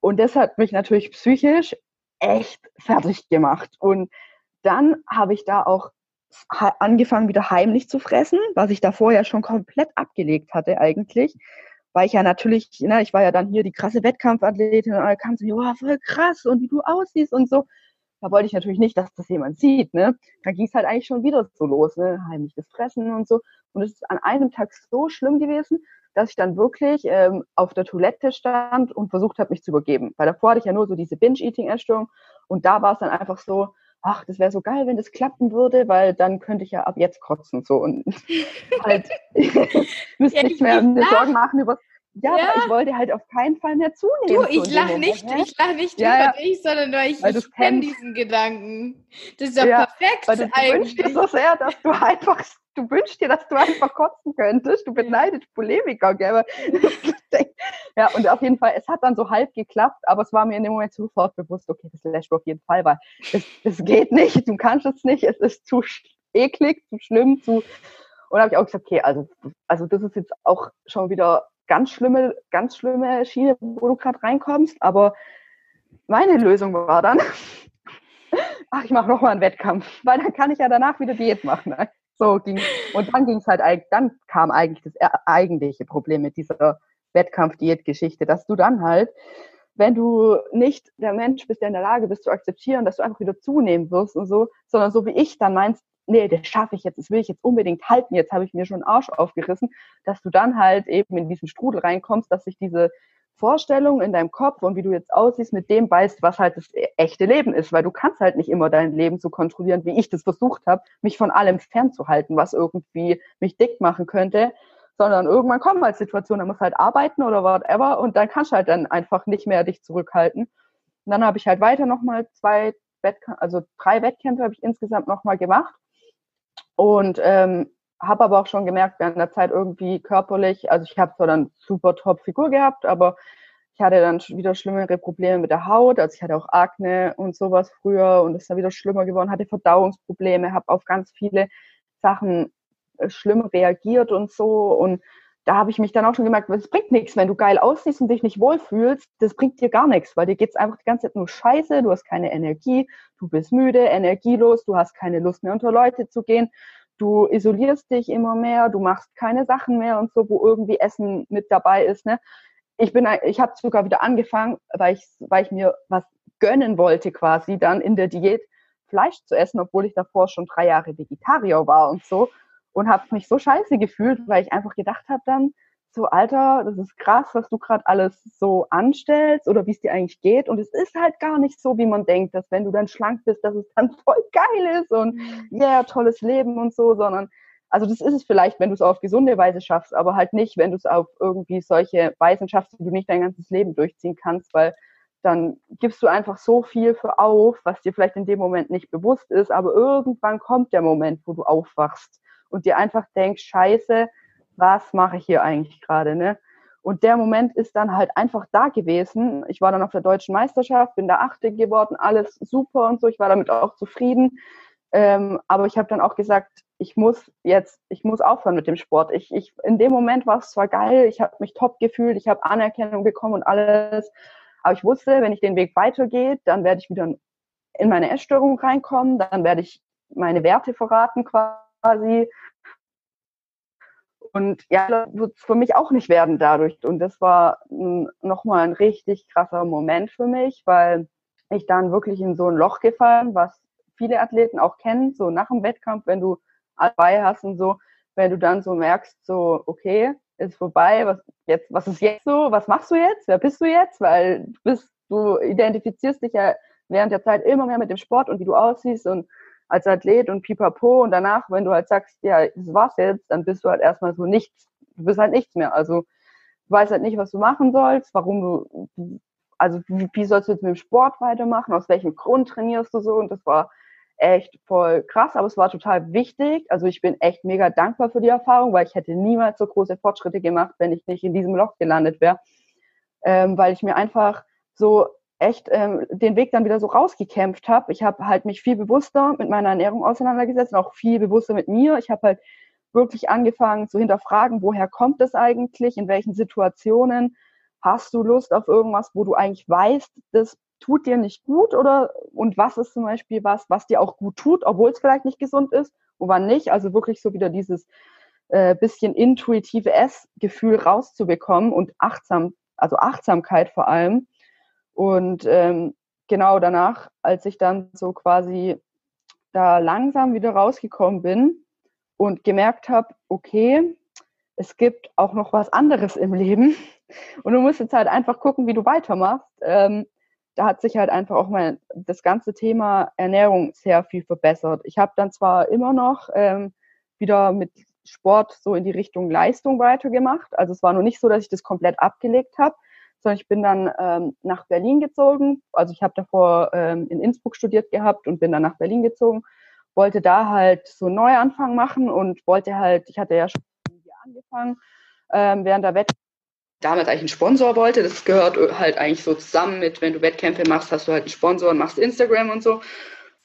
Und das hat mich natürlich psychisch echt fertig gemacht. Und dann habe ich da auch angefangen, wieder heimlich zu fressen, was ich da vorher schon komplett abgelegt hatte eigentlich. Weil ich ja natürlich, ne, ich war ja dann hier die krasse Wettkampfathletin und alle kamen zu mir, wow, voll krass und wie du aussiehst und so. Da wollte ich natürlich nicht, dass das jemand sieht. Ne? Da ging es halt eigentlich schon wieder so los, ne? heimliches Fressen und so. Und es ist an einem Tag so schlimm gewesen, dass ich dann wirklich ähm, auf der Toilette stand und versucht habe, mich zu übergeben. Weil davor hatte ich ja nur so diese Binge-Eating-Essstörung und da war es dann einfach so, ach, das wäre so geil, wenn das klappen würde, weil dann könnte ich ja ab jetzt kotzen so und <laughs> halt <laughs> müsste ja, nicht mehr mir Sorgen machen über ja, ja. ich wollte halt auf keinen Fall mehr zunehmen. Du, ich lache nicht, ich lache nicht ja, über dich, sondern weil ich, ich kenne diesen Gedanken. Das ist doch ja, perfekt weil du, eigentlich. Du wünschst dir so sehr, dass du einfach, du wünschst dir, dass du einfach kotzen könntest. Du beneidest Polemiker, gell? <laughs> ja, und auf jeden Fall, es hat dann so halb geklappt, aber es war mir in dem Moment sofort bewusst, okay, das lässt du auf jeden Fall, weil es, es geht nicht, du kannst es nicht, es ist zu eklig, zu schlimm, zu und habe ich auch gesagt, okay, also, also das ist jetzt auch schon wieder ganz schlimme, ganz schlimme Schiene, wo du gerade reinkommst. Aber meine Lösung war dann, <laughs> ach, ich mache nochmal einen Wettkampf, weil dann kann ich ja danach wieder Diät machen. Ne? So ging und dann ging es halt, dann kam eigentlich das eigentliche Problem mit dieser Wettkampf-Diät-Geschichte, dass du dann halt, wenn du nicht der Mensch bist, der in der Lage bist zu akzeptieren, dass du einfach wieder zunehmen wirst und so, sondern so wie ich dann meinst, nee, das schaffe ich jetzt, das will ich jetzt unbedingt halten, jetzt habe ich mir schon einen Arsch aufgerissen, dass du dann halt eben in diesen Strudel reinkommst, dass sich diese Vorstellung in deinem Kopf und wie du jetzt aussiehst, mit dem beißt, was halt das echte Leben ist, weil du kannst halt nicht immer dein Leben so kontrollieren, wie ich das versucht habe, mich von allem fernzuhalten, was irgendwie mich dick machen könnte, sondern irgendwann kommen halt Situationen, da musst halt arbeiten oder whatever und dann kannst du halt dann einfach nicht mehr dich zurückhalten. Und dann habe ich halt weiter nochmal zwei Wettkämpfe, also drei Wettkämpfe habe ich insgesamt nochmal gemacht und ähm, habe aber auch schon gemerkt während der Zeit irgendwie körperlich, also ich habe zwar dann super top Figur gehabt, aber ich hatte dann wieder schlimmere Probleme mit der Haut, also ich hatte auch Akne und sowas früher und ist dann wieder schlimmer geworden, hatte Verdauungsprobleme, habe auf ganz viele Sachen äh, schlimm reagiert und so. Und da habe ich mich dann auch schon gemerkt, es bringt nichts, wenn du geil aussiehst und dich nicht wohlfühlst, das bringt dir gar nichts, weil dir geht's einfach die ganze Zeit nur scheiße, du hast keine Energie, du bist müde, energielos, du hast keine Lust mehr unter Leute zu gehen, du isolierst dich immer mehr, du machst keine Sachen mehr und so, wo irgendwie Essen mit dabei ist. Ne? Ich bin, ich habe sogar wieder angefangen, weil ich, weil ich mir was gönnen wollte quasi dann in der Diät Fleisch zu essen, obwohl ich davor schon drei Jahre Vegetarier war und so und habe mich so scheiße gefühlt, weil ich einfach gedacht habe dann, so Alter, das ist krass, was du gerade alles so anstellst oder wie es dir eigentlich geht. Und es ist halt gar nicht so, wie man denkt, dass wenn du dann schlank bist, dass es dann <laughs> voll geil ist und ja, yeah, tolles Leben und so, sondern also das ist es vielleicht, wenn du es auf gesunde Weise schaffst, aber halt nicht, wenn du es auf irgendwie solche Weisen schaffst, die du nicht dein ganzes Leben durchziehen kannst, weil dann gibst du einfach so viel für auf, was dir vielleicht in dem Moment nicht bewusst ist, aber irgendwann kommt der Moment, wo du aufwachst und dir einfach denkst, scheiße, was mache ich hier eigentlich gerade, ne? Und der Moment ist dann halt einfach da gewesen. Ich war dann auf der deutschen Meisterschaft, bin da Achte geworden, alles super und so. Ich war damit auch zufrieden. Ähm, aber ich habe dann auch gesagt, ich muss jetzt, ich muss aufhören mit dem Sport. Ich, ich, in dem Moment war es zwar geil, ich habe mich top gefühlt, ich habe Anerkennung bekommen und alles. Aber ich wusste, wenn ich den Weg weitergehe, dann werde ich wieder in meine Essstörung reinkommen, dann werde ich meine Werte verraten quasi. Und ja, wird es für mich auch nicht werden dadurch. Und das war nochmal ein richtig krasser Moment für mich, weil ich dann wirklich in so ein Loch gefallen, was viele Athleten auch kennen, so nach dem Wettkampf, wenn du dabei hast und so, wenn du dann so merkst, so, okay, ist vorbei, was jetzt, was ist jetzt so, was machst du jetzt, wer bist du jetzt? Weil du bist, du identifizierst dich ja während der Zeit immer mehr mit dem Sport und wie du aussiehst und als Athlet und pipapo und danach, wenn du halt sagst, ja, das war's jetzt, dann bist du halt erstmal so nichts. Du bist halt nichts mehr. Also du weißt halt nicht, was du machen sollst, warum du, also wie, sollst du jetzt mit dem Sport weitermachen, aus welchem Grund trainierst du so und das war echt voll krass, aber es war total wichtig. Also ich bin echt mega dankbar für die Erfahrung, weil ich hätte niemals so große Fortschritte gemacht, wenn ich nicht in diesem Loch gelandet wäre, ähm, weil ich mir einfach so echt ähm, den Weg dann wieder so rausgekämpft habe. Ich habe halt mich viel bewusster mit meiner Ernährung auseinandergesetzt und auch viel bewusster mit mir. Ich habe halt wirklich angefangen zu hinterfragen, woher kommt es eigentlich, in welchen Situationen hast du Lust auf irgendwas, wo du eigentlich weißt, das tut dir nicht gut oder und was ist zum Beispiel was, was dir auch gut tut, obwohl es vielleicht nicht gesund ist, und wann nicht. Also wirklich so wieder dieses äh, bisschen intuitive Essgefühl rauszubekommen und achtsam, also Achtsamkeit vor allem und ähm, genau danach, als ich dann so quasi da langsam wieder rausgekommen bin und gemerkt habe, okay, es gibt auch noch was anderes im Leben und du musst jetzt halt einfach gucken, wie du weitermachst. Ähm, da hat sich halt einfach auch mal das ganze Thema Ernährung sehr viel verbessert. Ich habe dann zwar immer noch ähm, wieder mit Sport so in die Richtung Leistung weitergemacht. Also es war noch nicht so, dass ich das komplett abgelegt habe, sondern ich bin dann ähm, nach Berlin gezogen. Also ich habe davor ähm, in Innsbruck studiert gehabt und bin dann nach Berlin gezogen, wollte da halt so einen Neuanfang machen und wollte halt, ich hatte ja schon hier angefangen, ähm, während der Wett damals eigentlich einen Sponsor wollte. Das gehört halt eigentlich so zusammen mit, wenn du Wettkämpfe machst, hast du halt einen Sponsor und machst Instagram und so.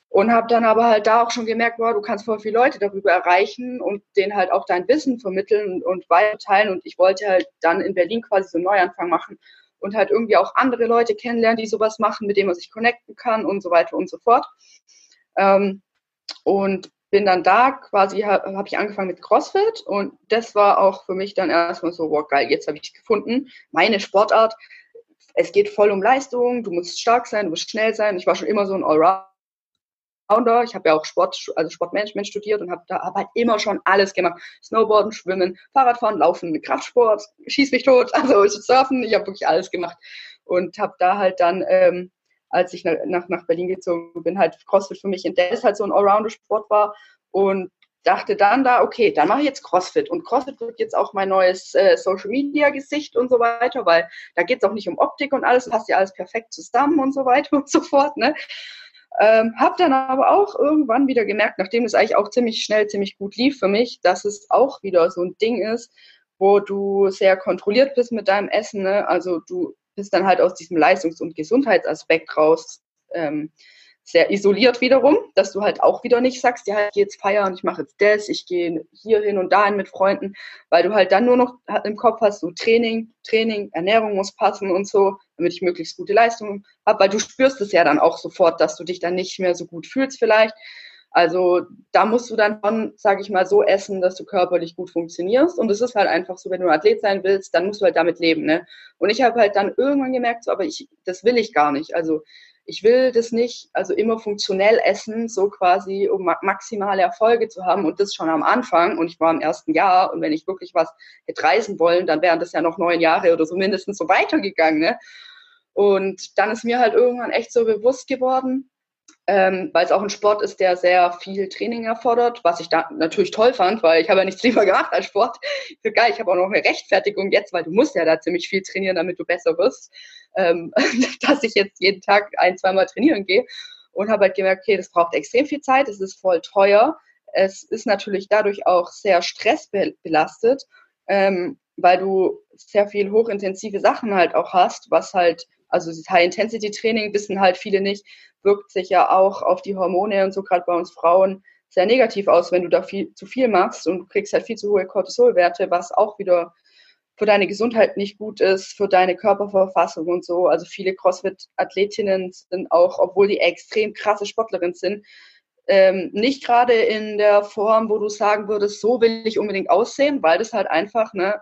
Und habe dann aber halt da auch schon gemerkt, boah, du kannst voll viele Leute darüber erreichen und denen halt auch dein Wissen vermitteln und, und weiterteilen. Und ich wollte halt dann in Berlin quasi so einen Neuanfang machen und halt irgendwie auch andere Leute kennenlernen, die sowas machen, mit denen man sich connecten kann und so weiter und so fort. Ähm, und bin dann da quasi, habe hab ich angefangen mit CrossFit und das war auch für mich dann erstmal so, wow, geil, jetzt habe ich gefunden, meine Sportart. Es geht voll um Leistung, du musst stark sein, du musst schnell sein. Ich war schon immer so ein Allround Allrounder. Ich habe ja auch Sport, also Sportmanagement studiert und habe da hab halt immer schon alles gemacht. Snowboarden, Schwimmen, Fahrradfahren, Laufen, Kraftsport, schieß mich tot, <laughs> also Surfen, ich habe wirklich alles gemacht. Und habe da halt dann, ähm, als ich nach, nach Berlin gezogen bin, halt CrossFit für mich entdeckt, es halt so ein Allrounder-Sport war und dachte dann da, okay, dann mache ich jetzt CrossFit. Und CrossFit wird jetzt auch mein neues äh, Social-Media-Gesicht und so weiter, weil da geht es auch nicht um Optik und alles, passt ja alles perfekt zusammen und so weiter <laughs> und so fort. Ne? Ähm, habe dann aber auch irgendwann wieder gemerkt, nachdem es eigentlich auch ziemlich schnell, ziemlich gut lief für mich, dass es auch wieder so ein Ding ist, wo du sehr kontrolliert bist mit deinem Essen. Ne? Also du bist dann halt aus diesem Leistungs- und Gesundheitsaspekt raus. Ähm, sehr isoliert wiederum, dass du halt auch wieder nicht sagst, ja, ich gehe jetzt feiern, ich mache jetzt das, ich gehe hier hin und dahin mit Freunden, weil du halt dann nur noch im Kopf hast, so Training, Training, Ernährung muss passen und so, damit ich möglichst gute Leistungen habe, weil du spürst es ja dann auch sofort, dass du dich dann nicht mehr so gut fühlst vielleicht. Also da musst du dann schon, sage ich mal, so essen, dass du körperlich gut funktionierst. Und es ist halt einfach so, wenn du Athlet sein willst, dann musst du halt damit leben. Ne? Und ich habe halt dann irgendwann gemerkt, so, aber ich, das will ich gar nicht. Also ich will das nicht, also immer funktionell essen, so quasi, um maximale Erfolge zu haben und das schon am Anfang. Und ich war im ersten Jahr und wenn ich wirklich was hätte reisen wollen, dann wären das ja noch neun Jahre oder so mindestens so weitergegangen. Ne? Und dann ist mir halt irgendwann echt so bewusst geworden, ähm, weil es auch ein Sport ist, der sehr viel Training erfordert, was ich da natürlich toll fand, weil ich habe ja nichts <laughs> lieber gemacht als Sport. Für geil, ich habe auch noch eine Rechtfertigung jetzt, weil du musst ja da ziemlich viel trainieren, damit du besser wirst, ähm, <laughs> dass ich jetzt jeden Tag ein, zweimal trainieren gehe und habe halt gemerkt, okay, das braucht extrem viel Zeit, es ist voll teuer, es ist natürlich dadurch auch sehr stressbelastet, ähm, weil du sehr viel hochintensive Sachen halt auch hast, was halt also das High-Intensity-Training wissen halt viele nicht, wirkt sich ja auch auf die Hormone und so gerade bei uns Frauen sehr negativ aus, wenn du da viel zu viel machst und kriegst halt viel zu hohe Cortisolwerte, was auch wieder für deine Gesundheit nicht gut ist, für deine Körperverfassung und so. Also viele CrossFit-Athletinnen sind auch, obwohl die extrem krasse Sportlerinnen sind, ähm, nicht gerade in der Form, wo du sagen würdest, so will ich unbedingt aussehen, weil das halt einfach, ne,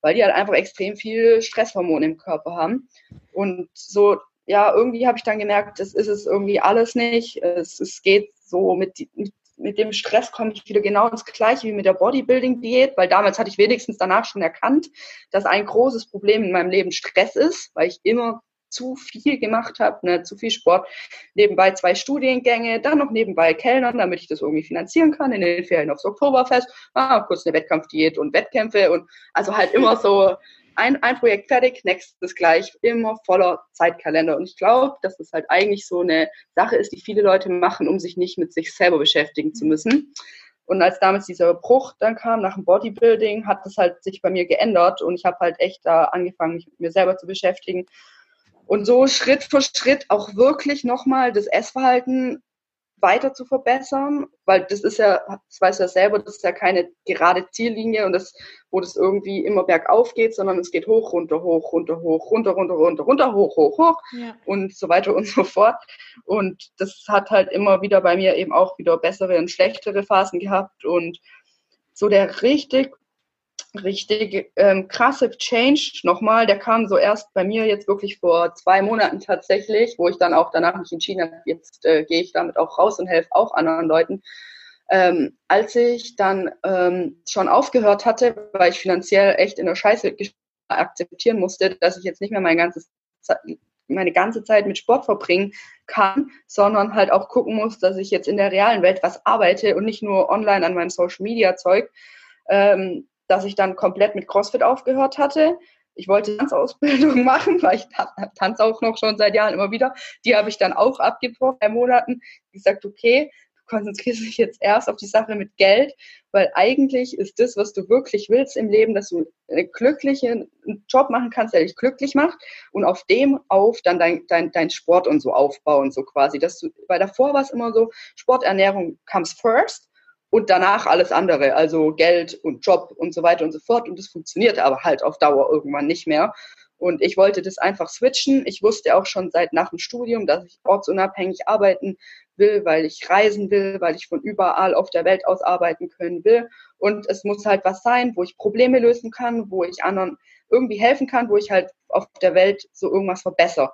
weil die halt einfach extrem viel Stresshormone im Körper haben. Und so ja, irgendwie habe ich dann gemerkt, das ist es irgendwie alles nicht. Es, es geht so mit, mit, mit dem Stress komme ich wieder genau ins Gleiche wie mit der Bodybuilding-Diät, weil damals hatte ich wenigstens danach schon erkannt, dass ein großes Problem in meinem Leben Stress ist, weil ich immer zu viel gemacht habe, ne, zu viel Sport, nebenbei zwei Studiengänge, dann noch nebenbei Kellnern, damit ich das irgendwie finanzieren kann, in den Ferien aufs Oktoberfest, ah, kurz eine Wettkampfdiät und Wettkämpfe und also halt immer so ein, ein Projekt fertig, nächstes gleich, immer voller Zeitkalender. Und ich glaube, dass das halt eigentlich so eine Sache ist, die viele Leute machen, um sich nicht mit sich selber beschäftigen zu müssen. Und als damals dieser Bruch dann kam nach dem Bodybuilding, hat das halt sich bei mir geändert und ich habe halt echt da angefangen, mich mit mir selber zu beschäftigen. Und so Schritt für Schritt auch wirklich nochmal das Essverhalten weiter zu verbessern, weil das ist ja, das weiß ja selber, das ist ja keine gerade Ziellinie und das, wo das irgendwie immer bergauf geht, sondern es geht hoch, runter, hoch, runter, hoch, runter, runter, runter, runter, hoch, hoch, hoch ja. und so weiter und so fort. Und das hat halt immer wieder bei mir eben auch wieder bessere und schlechtere Phasen gehabt und so der richtig richtig ähm, krasse Change nochmal. Der kam so erst bei mir jetzt wirklich vor zwei Monaten tatsächlich, wo ich dann auch danach mich entschieden habe, jetzt äh, gehe ich damit auch raus und helfe auch anderen Leuten. Ähm, als ich dann ähm, schon aufgehört hatte, weil ich finanziell echt in der Scheiße akzeptieren musste, dass ich jetzt nicht mehr mein ganzes meine ganze Zeit mit Sport verbringen kann, sondern halt auch gucken muss, dass ich jetzt in der realen Welt was arbeite und nicht nur online an meinem Social Media Zeug. Ähm, dass ich dann komplett mit CrossFit aufgehört hatte. Ich wollte Tanzausbildung <laughs> machen, weil ich tanze auch noch schon seit Jahren immer wieder. Die habe ich dann auch abgebrochen, drei Monaten. Ich gesagt, okay, du konzentrierst dich jetzt erst auf die Sache mit Geld, weil eigentlich ist das, was du wirklich willst im Leben, dass du einen glücklichen Job machen kannst, der dich glücklich macht und auf dem auf dann dein, dein, dein Sport und so aufbauen, so quasi. Dass du, weil davor war es immer so, Sporternährung comes first und danach alles andere, also Geld und Job und so weiter und so fort. Und das funktioniert aber halt auf Dauer irgendwann nicht mehr. Und ich wollte das einfach switchen. Ich wusste auch schon seit nach dem Studium, dass ich ortsunabhängig arbeiten will, weil ich reisen will, weil ich von überall auf der Welt aus arbeiten können will. Und es muss halt was sein, wo ich Probleme lösen kann, wo ich anderen irgendwie helfen kann, wo ich halt auf der Welt so irgendwas verbessere.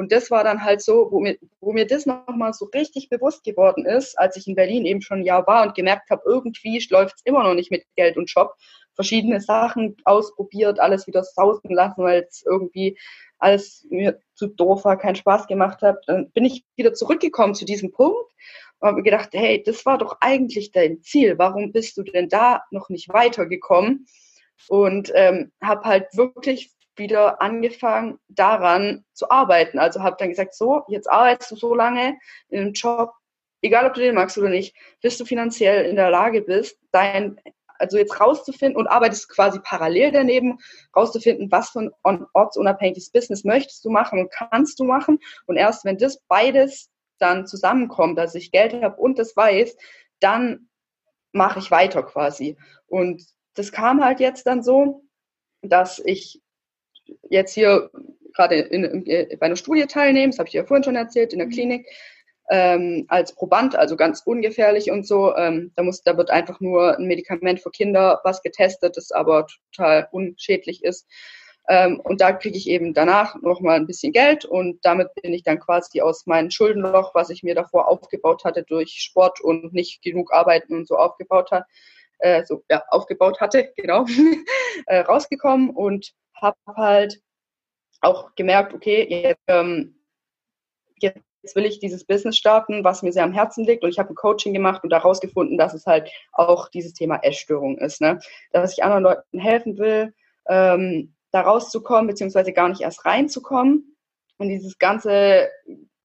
Und das war dann halt so, wo mir, wo mir das nochmal so richtig bewusst geworden ist, als ich in Berlin eben schon ein Jahr war und gemerkt habe, irgendwie läuft es immer noch nicht mit Geld und Job. Verschiedene Sachen ausprobiert, alles wieder sausen lassen, weil es irgendwie alles mir zu doof war, keinen Spaß gemacht hat. Dann bin ich wieder zurückgekommen zu diesem Punkt und habe gedacht, hey, das war doch eigentlich dein Ziel. Warum bist du denn da noch nicht weitergekommen? Und ähm, habe halt wirklich wieder angefangen, daran zu arbeiten. Also habe dann gesagt, so, jetzt arbeitest du so lange in einem Job, egal ob du den magst oder nicht, bis du finanziell in der Lage bist, dein, also jetzt rauszufinden und arbeitest quasi parallel daneben, rauszufinden, was für ein ortsunabhängiges Business möchtest du machen und kannst du machen. Und erst wenn das beides dann zusammenkommt, dass ich Geld habe und das weiß, dann mache ich weiter quasi. Und das kam halt jetzt dann so, dass ich jetzt hier gerade in, in, bei einer Studie teilnehme, das habe ich ja vorhin schon erzählt, in der mhm. Klinik, ähm, als Proband, also ganz ungefährlich und so. Ähm, da, muss, da wird einfach nur ein Medikament für Kinder, was getestet ist, aber total unschädlich ist. Ähm, und da kriege ich eben danach nochmal ein bisschen Geld und damit bin ich dann quasi aus meinem Schuldenloch, was ich mir davor aufgebaut hatte durch Sport und nicht genug Arbeiten und so aufgebaut hat, äh, so ja, aufgebaut hatte, <laughs> genau, äh, rausgekommen und habe halt auch gemerkt, okay, jetzt, ähm, jetzt will ich dieses Business starten, was mir sehr am Herzen liegt. Und ich habe ein Coaching gemacht und daraus gefunden, dass es halt auch dieses Thema Essstörung ist. Ne? Dass ich anderen Leuten helfen will, ähm, da rauszukommen, beziehungsweise gar nicht erst reinzukommen. Und dieses ganze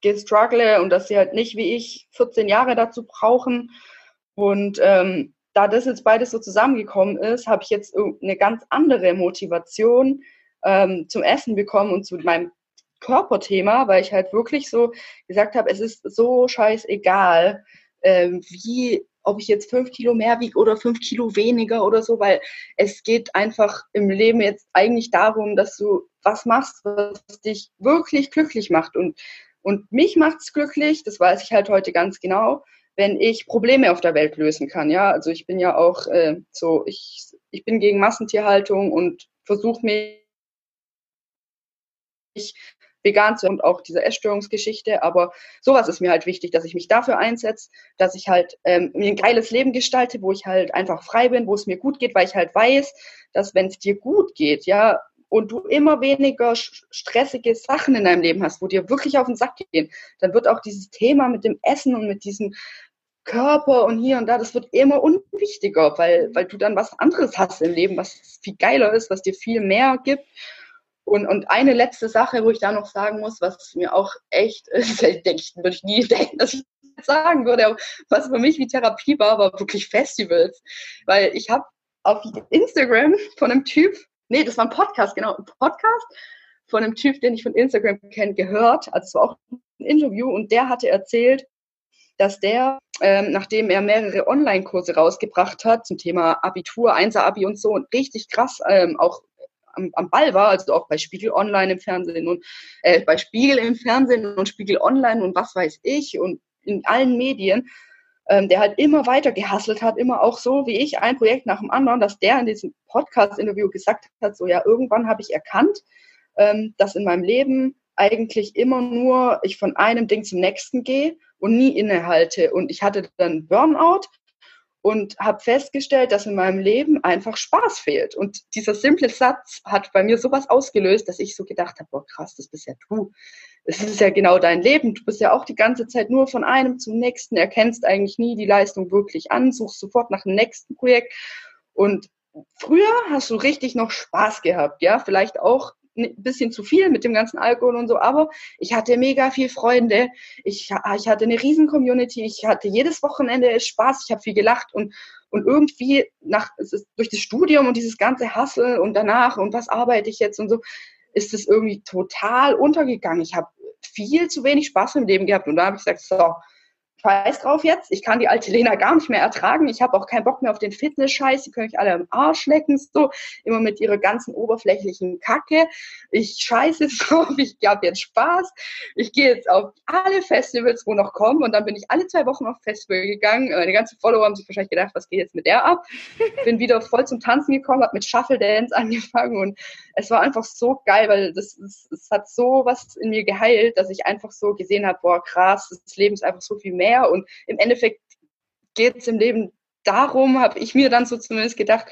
Struggle und dass sie halt nicht wie ich 14 Jahre dazu brauchen. Und ähm, da das jetzt beides so zusammengekommen ist, habe ich jetzt eine ganz andere Motivation ähm, zum Essen bekommen und zu meinem Körperthema, weil ich halt wirklich so gesagt habe, es ist so scheißegal, ähm, wie, ob ich jetzt fünf Kilo mehr wiege oder fünf Kilo weniger oder so, weil es geht einfach im Leben jetzt eigentlich darum, dass du was machst, was dich wirklich glücklich macht. Und, und mich macht's glücklich, das weiß ich halt heute ganz genau, wenn ich Probleme auf der Welt lösen kann. Ja, also ich bin ja auch äh, so, ich, ich bin gegen Massentierhaltung und versuche mich vegan zu und auch diese Essstörungsgeschichte. Aber sowas ist mir halt wichtig, dass ich mich dafür einsetze, dass ich halt ähm, mir ein geiles Leben gestalte, wo ich halt einfach frei bin, wo es mir gut geht, weil ich halt weiß, dass wenn es dir gut geht, ja, und du immer weniger stressige Sachen in deinem Leben hast, wo dir wirklich auf den Sack gehen, dann wird auch dieses Thema mit dem Essen und mit diesem Körper und hier und da, das wird immer unwichtiger, weil, weil du dann was anderes hast im Leben, was viel geiler ist, was dir viel mehr gibt. Und, und eine letzte Sache, wo ich da noch sagen muss, was mir auch echt, <laughs> denke ich, würde ich nie denken, dass ich das sagen würde, was für mich wie Therapie war, war wirklich Festivals. Weil ich habe auf Instagram von einem Typ, nee, das war ein Podcast, genau, ein Podcast von einem Typ, den ich von Instagram kenne, gehört. Also es war auch ein Interview und der hatte erzählt, dass der, ähm, nachdem er mehrere Online-Kurse rausgebracht hat zum Thema Abitur, Einser-Abi und so, und richtig krass ähm, auch am, am Ball war, also auch bei Spiegel Online im Fernsehen und äh, bei Spiegel im Fernsehen und Spiegel Online und was weiß ich und in allen Medien, ähm, der halt immer weiter gehasselt hat, immer auch so wie ich, ein Projekt nach dem anderen, dass der in diesem Podcast-Interview gesagt hat, so ja, irgendwann habe ich erkannt, ähm, dass in meinem Leben eigentlich immer nur ich von einem Ding zum nächsten gehe und nie innehalte. Und ich hatte dann Burnout und habe festgestellt, dass in meinem Leben einfach Spaß fehlt. Und dieser simple Satz hat bei mir sowas ausgelöst, dass ich so gedacht habe, boah krass, das bist ja du. Es ist ja genau dein Leben. Du bist ja auch die ganze Zeit nur von einem zum nächsten, erkennst eigentlich nie die Leistung wirklich an, suchst sofort nach dem nächsten Projekt. Und früher hast du richtig noch Spaß gehabt, ja, vielleicht auch ein bisschen zu viel mit dem ganzen Alkohol und so, aber ich hatte mega viel Freunde. Ich, ich hatte eine riesen Community. Ich hatte jedes Wochenende Spaß. Ich habe viel gelacht und, und irgendwie nach, durch das Studium und dieses ganze Hassel und danach und was arbeite ich jetzt und so, ist es irgendwie total untergegangen. Ich habe viel zu wenig Spaß im Leben gehabt und da habe ich gesagt, so, scheiß drauf jetzt, ich kann die alte Lena gar nicht mehr ertragen, ich habe auch keinen Bock mehr auf den Fitness-Scheiß, die können euch alle im Arsch lecken, so, immer mit ihrer ganzen oberflächlichen Kacke. Ich scheiße <laughs> drauf, ich habe jetzt Spaß, ich gehe jetzt auf alle Festivals, wo noch kommen. Und dann bin ich alle zwei Wochen auf Festival gegangen, meine ganzen Follower haben sich wahrscheinlich gedacht, was geht jetzt mit der ab? <laughs> Bin wieder voll zum Tanzen gekommen, habe mit Shuffle Dance angefangen. Und es war einfach so geil, weil das, das, das hat so was in mir geheilt, dass ich einfach so gesehen habe, boah krass, das Leben ist einfach so viel mehr mehr. Und im Endeffekt geht es im Leben darum, habe ich mir dann so zumindest gedacht,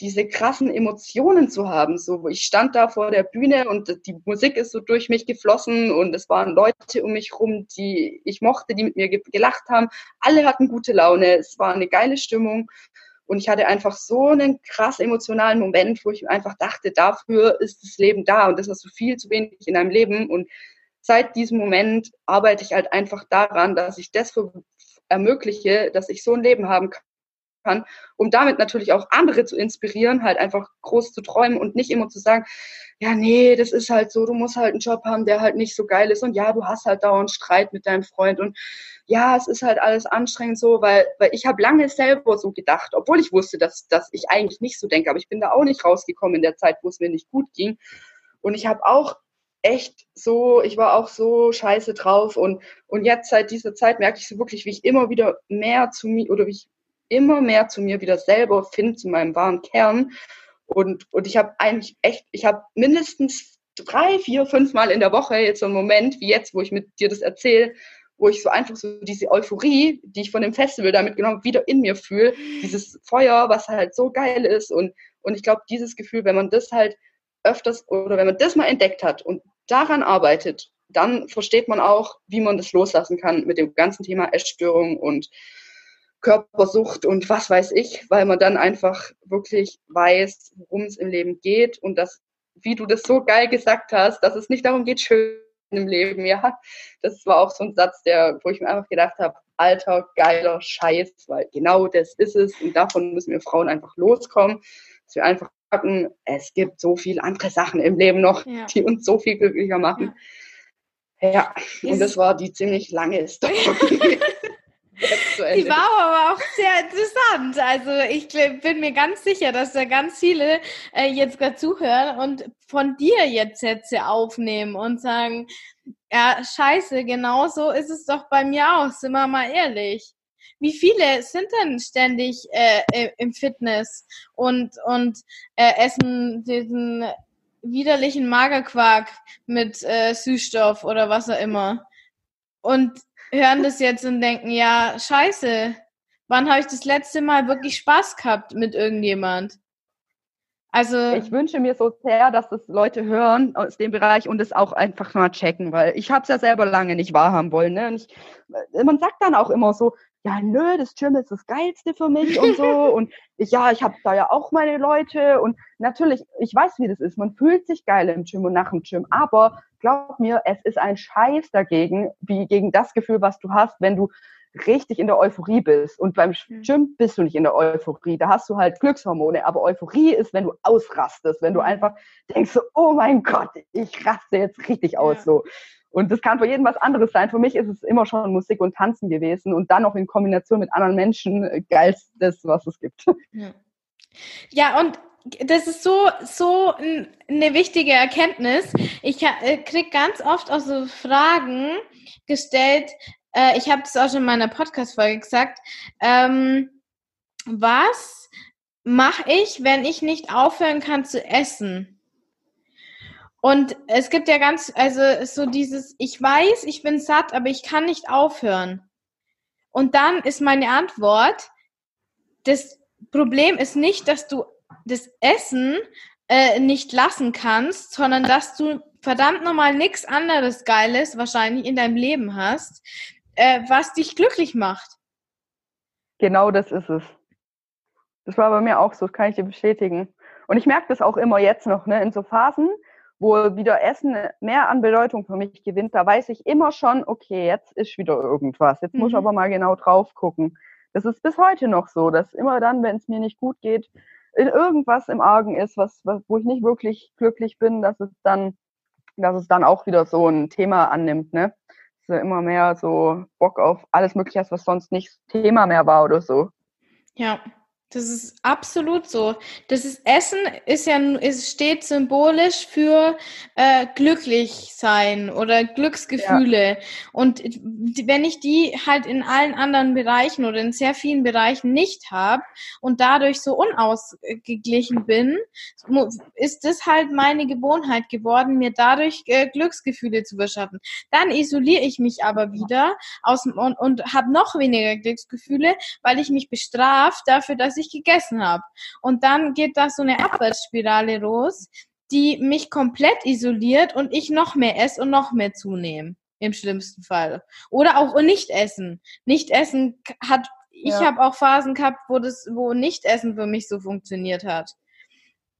diese krassen Emotionen zu haben. So, ich stand da vor der Bühne und die Musik ist so durch mich geflossen und es waren Leute um mich rum, die ich mochte, die mit mir gelacht haben. Alle hatten gute Laune. Es war eine geile Stimmung. Und ich hatte einfach so einen krass emotionalen Moment, wo ich einfach dachte, dafür ist das Leben da und das hast du viel zu wenig in deinem Leben. Und seit diesem Moment arbeite ich halt einfach daran, dass ich das ermögliche, dass ich so ein Leben haben kann, um damit natürlich auch andere zu inspirieren, halt einfach groß zu träumen und nicht immer zu sagen, ja, nee, das ist halt so, du musst halt einen Job haben, der halt nicht so geil ist und ja, du hast halt dauernd Streit mit deinem Freund und ja, es ist halt alles anstrengend so, weil, weil ich habe lange selber so gedacht, obwohl ich wusste, dass, dass ich eigentlich nicht so denke, aber ich bin da auch nicht rausgekommen in der Zeit, wo es mir nicht gut ging. Und ich habe auch echt so, ich war auch so scheiße drauf und, und jetzt seit dieser Zeit merke ich so wirklich, wie ich immer wieder mehr zu mir oder wie ich immer mehr zu mir wieder selber finde, zu meinem wahren Kern. Und, und ich habe eigentlich echt, ich habe mindestens drei, vier, fünf Mal in der Woche jetzt so einen Moment, wie jetzt, wo ich mit dir das erzähle, wo ich so einfach so diese Euphorie, die ich von dem Festival damit genommen wieder in mir fühle, dieses Feuer, was halt so geil ist und, und ich glaube, dieses Gefühl, wenn man das halt öfters oder wenn man das mal entdeckt hat und daran arbeitet, dann versteht man auch, wie man das loslassen kann mit dem ganzen Thema Essstörung und Körpersucht und was weiß ich, weil man dann einfach wirklich weiß, worum es im Leben geht und dass, wie du das so geil gesagt hast, dass es nicht darum geht, schön im Leben, ja. Das war auch so ein Satz, der, wo ich mir einfach gedacht habe, alter, geiler Scheiß, weil genau das ist es und davon müssen wir Frauen einfach loskommen, dass wir einfach sagen, es gibt so viele andere Sachen im Leben noch, ja. die uns so viel glücklicher machen. Ja, ja. und das war die ziemlich lange Story. <laughs> <laughs> Die war aber auch sehr interessant. Also ich bin mir ganz sicher, dass da ganz viele äh, jetzt gerade zuhören und von dir jetzt Sätze aufnehmen und sagen, ja, scheiße, genau so ist es doch bei mir auch, sind wir mal ehrlich. Wie viele sind denn ständig äh, im Fitness und, und äh, essen diesen widerlichen Magerquark mit äh, Süßstoff oder was auch immer? Und hören das jetzt und denken, ja, scheiße, wann habe ich das letzte Mal wirklich Spaß gehabt mit irgendjemand? Also ich wünsche mir so sehr, dass das Leute hören aus dem Bereich und es auch einfach mal checken, weil ich habe es ja selber lange nicht wahrhaben wollen. Ne? Ich, äh, man sagt dann auch immer so, ja, nö, das Gym ist das Geilste für mich und so. <laughs> und ich, ja, ich habe da ja auch meine Leute. Und natürlich, ich weiß, wie das ist. Man fühlt sich geil im Gym und nach dem Gym. Aber glaub mir, es ist ein Scheiß dagegen, wie gegen das Gefühl, was du hast, wenn du richtig in der Euphorie bist. Und beim mhm. Gym bist du nicht in der Euphorie. Da hast du halt Glückshormone. Aber Euphorie ist, wenn du ausrastest, wenn du mhm. einfach denkst so, oh mein Gott, ich raste jetzt richtig aus, ja. so. Und das kann für jeden was anderes sein. Für mich ist es immer schon Musik und Tanzen gewesen und dann noch in Kombination mit anderen Menschen äh, geilstes, was es gibt. <laughs> Ja, ja und das ist so, so eine wichtige Erkenntnis. Ich äh, kriege ganz oft auch so Fragen gestellt. Äh, ich habe das auch schon in meiner Podcast-Folge gesagt. Ähm, was mache ich, wenn ich nicht aufhören kann zu essen? Und es gibt ja ganz, also so dieses, ich weiß, ich bin satt, aber ich kann nicht aufhören. Und dann ist meine Antwort, das Problem ist nicht, dass du das Essen äh, nicht lassen kannst, sondern dass du verdammt nochmal nichts anderes Geiles wahrscheinlich in deinem Leben hast, äh, was dich glücklich macht. Genau das ist es. Das war bei mir auch so, das kann ich dir bestätigen. Und ich merke das auch immer jetzt noch, ne, in so Phasen, wo wieder Essen mehr an Bedeutung für mich gewinnt, da weiß ich immer schon, okay, jetzt ist wieder irgendwas. Jetzt mhm. muss ich aber mal genau drauf gucken. Das ist bis heute noch so, dass immer dann, wenn es mir nicht gut geht, in irgendwas im Argen ist, was, was, wo ich nicht wirklich glücklich bin, dass es dann, dass es dann auch wieder so ein Thema annimmt, ne? Dass du immer mehr so Bock auf alles Mögliche was sonst nicht Thema mehr war oder so. Ja, das ist absolut so. Das ist Essen ist ja es steht symbolisch für äh, glücklich sein oder Glücksgefühle. Ja. Und wenn ich die halt in allen anderen Bereichen oder in sehr vielen Bereichen nicht habe und dadurch so unausgeglichen bin, ist das halt meine Gewohnheit geworden, mir dadurch äh, Glücksgefühle zu verschaffen. Dann isoliere ich mich aber wieder aus und, und habe noch weniger Glücksgefühle, weil ich mich bestrafe dafür, dass ich gegessen habe. Und dann geht da so eine Abwärtsspirale los, die mich komplett isoliert und ich noch mehr esse und noch mehr zunehme. Im schlimmsten Fall. Oder auch nicht essen. Nicht essen hat, ich ja. habe auch Phasen gehabt, wo das, wo nicht essen für mich so funktioniert hat.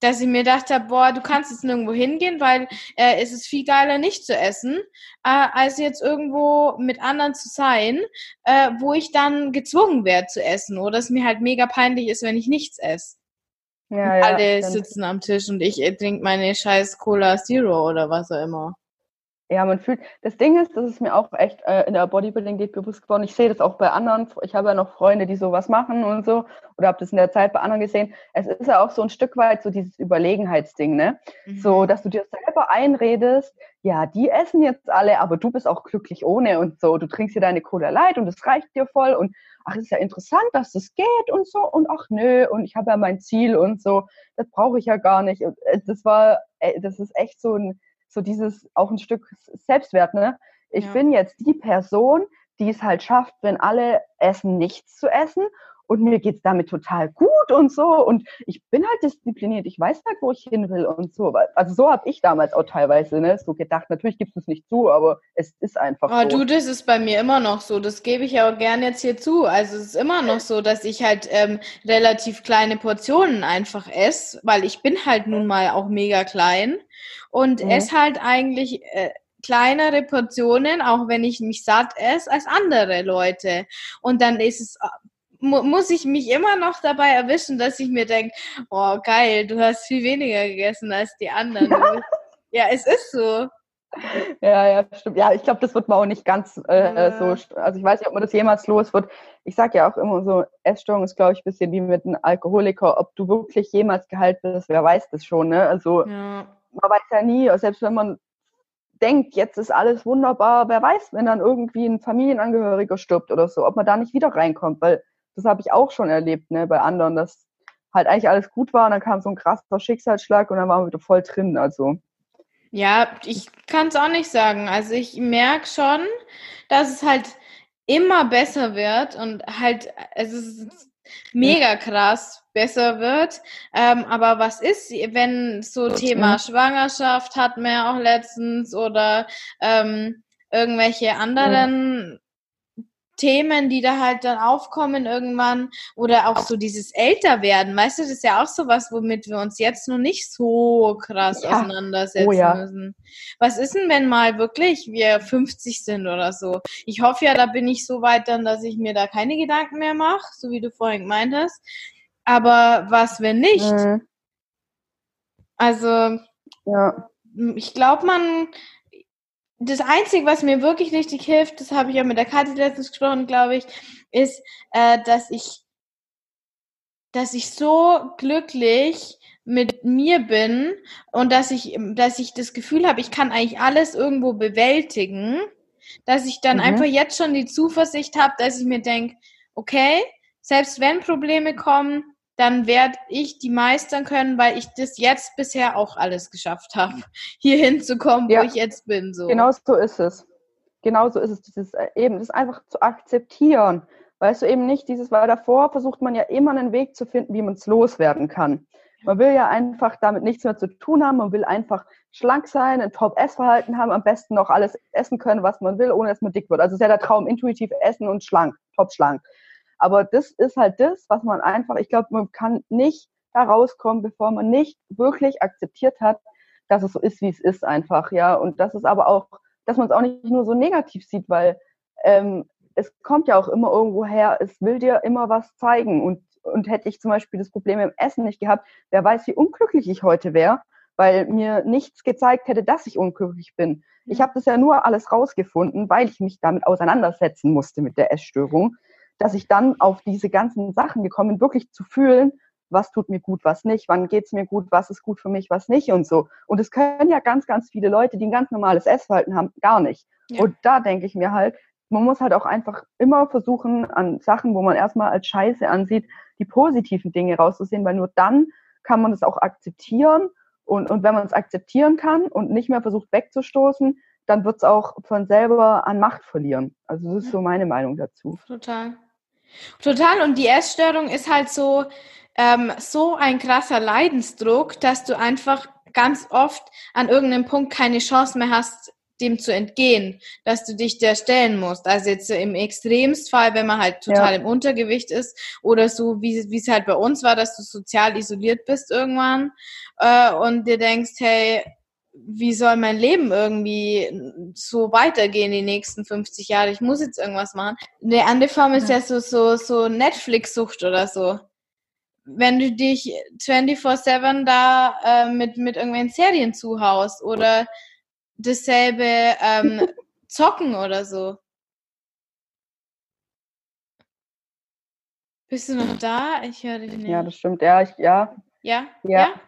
Dass ich mir dachte, boah, du kannst jetzt nirgendwo hingehen, weil äh, es ist viel geiler, nicht zu essen, äh, als jetzt irgendwo mit anderen zu sein, äh, wo ich dann gezwungen werde zu essen oder es mir halt mega peinlich ist, wenn ich nichts esse. Ja, ja, alle sitzen am Tisch und ich äh, trinke meine scheiß Cola Zero oder was auch immer. Ja, man fühlt, das Ding ist, das ist mir auch echt äh, in der Bodybuilding geht bewusst geworden. Ich sehe das auch bei anderen. Ich habe ja noch Freunde, die sowas machen und so, oder habe das in der Zeit bei anderen gesehen. Es ist ja auch so ein Stück weit so dieses Überlegenheitsding, ne? Mhm. So, dass du dir selber einredest, ja, die essen jetzt alle, aber du bist auch glücklich ohne und so. Du trinkst dir deine Cola Light und es reicht dir voll und ach, ist ja interessant, dass das geht und so und ach nö und ich habe ja mein Ziel und so. Das brauche ich ja gar nicht. Und äh, das war, das ist echt so ein so dieses auch ein Stück Selbstwert, ne? Ich ja. bin jetzt die Person, die es halt schafft, wenn alle essen, nichts zu essen und mir geht's damit total gut und so und ich bin halt diszipliniert, ich weiß halt, wo ich hin will und so. Also so habe ich damals auch teilweise ne, so gedacht. Natürlich gibst du es nicht zu, aber es ist einfach oh, so. Du, das ist bei mir immer noch so. Das gebe ich auch gerne jetzt hier zu. Also es ist immer noch so, dass ich halt ähm, relativ kleine Portionen einfach esse, weil ich bin halt nun mal auch mega klein und mhm. esse halt eigentlich äh, kleinere Portionen, auch wenn ich mich satt esse, als andere Leute. Und dann ist es mu muss ich mich immer noch dabei erwischen, dass ich mir denke, oh geil, du hast viel weniger gegessen als die anderen. <laughs> ja, es ist so. Ja, ja, stimmt. Ja, ich glaube, das wird man auch nicht ganz äh, ja. so. Also ich weiß nicht, ob man das jemals los wird. Ich sage ja auch immer so, Essstörung ist, glaube ich, ein bisschen wie mit einem Alkoholiker. Ob du wirklich jemals geheilt bist, wer weiß das schon. Ne? Also ja. man weiß ja nie, selbst wenn man denkt, jetzt ist alles wunderbar, wer weiß, wenn dann irgendwie ein Familienangehöriger stirbt oder so, ob man da nicht wieder reinkommt, weil das habe ich auch schon erlebt, ne, bei anderen, dass halt eigentlich alles gut war und dann kam so ein krasser Schicksalsschlag und dann waren wir wieder voll drin, also. Ja, ich kann es auch nicht sagen. Also ich merke schon, dass es halt immer besser wird und halt, es ist mega krass besser wird. Ähm, aber was ist, wenn so Thema Schwangerschaft hat man ja auch letztens oder ähm, irgendwelche anderen Themen, die da halt dann aufkommen irgendwann oder auch so dieses Älterwerden, weißt du, das ist ja auch so was, womit wir uns jetzt noch nicht so krass ja. auseinandersetzen oh, ja. müssen. Was ist denn, wenn mal wirklich wir 50 sind oder so? Ich hoffe ja, da bin ich so weit dann, dass ich mir da keine Gedanken mehr mache, so wie du vorhin gemeint hast. Aber was, wenn nicht? Mhm. Also, ja. ich glaube, man das Einzige, was mir wirklich richtig hilft, das habe ich ja mit der Kathi letztens gesprochen, glaube ich, ist, äh, dass ich, dass ich so glücklich mit mir bin und dass ich, dass ich das Gefühl habe, ich kann eigentlich alles irgendwo bewältigen, dass ich dann mhm. einfach jetzt schon die Zuversicht habe, dass ich mir denke, okay, selbst wenn Probleme kommen, dann werde ich die meistern können, weil ich das jetzt bisher auch alles geschafft habe, <laughs> hier hinzukommen, ja. wo ich jetzt bin. So. Genau so ist es. Genau so ist es. Dieses äh, eben, das einfach zu akzeptieren. Weißt du eben nicht, dieses, weil davor versucht man ja immer einen Weg zu finden, wie man es loswerden kann. Man will ja einfach damit nichts mehr zu tun haben, man will einfach schlank sein, ein Top-Essverhalten haben, am besten noch alles essen können, was man will, ohne dass man dick wird. Also ist ja der Traum, intuitiv essen und schlank, top schlank. Aber das ist halt das, was man einfach, ich glaube, man kann nicht da rauskommen, bevor man nicht wirklich akzeptiert hat, dass es so ist, wie es ist einfach, ja. Und das ist aber auch, dass man es auch nicht nur so negativ sieht, weil ähm, es kommt ja auch immer irgendwo her, es will dir immer was zeigen. Und, und hätte ich zum Beispiel das Problem im Essen nicht gehabt, wer weiß, wie unglücklich ich heute wäre, weil mir nichts gezeigt hätte, dass ich unglücklich bin. Ich habe das ja nur alles rausgefunden, weil ich mich damit auseinandersetzen musste mit der Essstörung dass ich dann auf diese ganzen Sachen gekommen bin, wirklich zu fühlen, was tut mir gut, was nicht, wann geht's mir gut, was ist gut für mich, was nicht und so. Und es können ja ganz, ganz viele Leute, die ein ganz normales Essverhalten haben, gar nicht. Ja. Und da denke ich mir halt, man muss halt auch einfach immer versuchen, an Sachen, wo man erstmal als Scheiße ansieht, die positiven Dinge rauszusehen, weil nur dann kann man es auch akzeptieren. Und, und wenn man es akzeptieren kann und nicht mehr versucht wegzustoßen, dann wird es auch von selber an Macht verlieren. Also das ist so meine Meinung dazu. Total. Total. Und die Essstörung ist halt so, ähm, so ein krasser Leidensdruck, dass du einfach ganz oft an irgendeinem Punkt keine Chance mehr hast, dem zu entgehen, dass du dich der stellen musst. Also jetzt im Extremstfall, wenn man halt total ja. im Untergewicht ist oder so, wie es halt bei uns war, dass du sozial isoliert bist irgendwann äh, und dir denkst, hey, wie soll mein Leben irgendwie so weitergehen die nächsten 50 Jahre? Ich muss jetzt irgendwas machen. Eine andere Form ist ja, ja so, so, so Netflix-Sucht oder so. Wenn du dich 24-7 da äh, mit, mit irgendwelchen Serien zuhaust oder dasselbe ähm, <laughs> zocken oder so. Bist du noch da? Ich höre dich nicht. Ja, das stimmt. Ja, ich, ja. Ja? Ja. ja?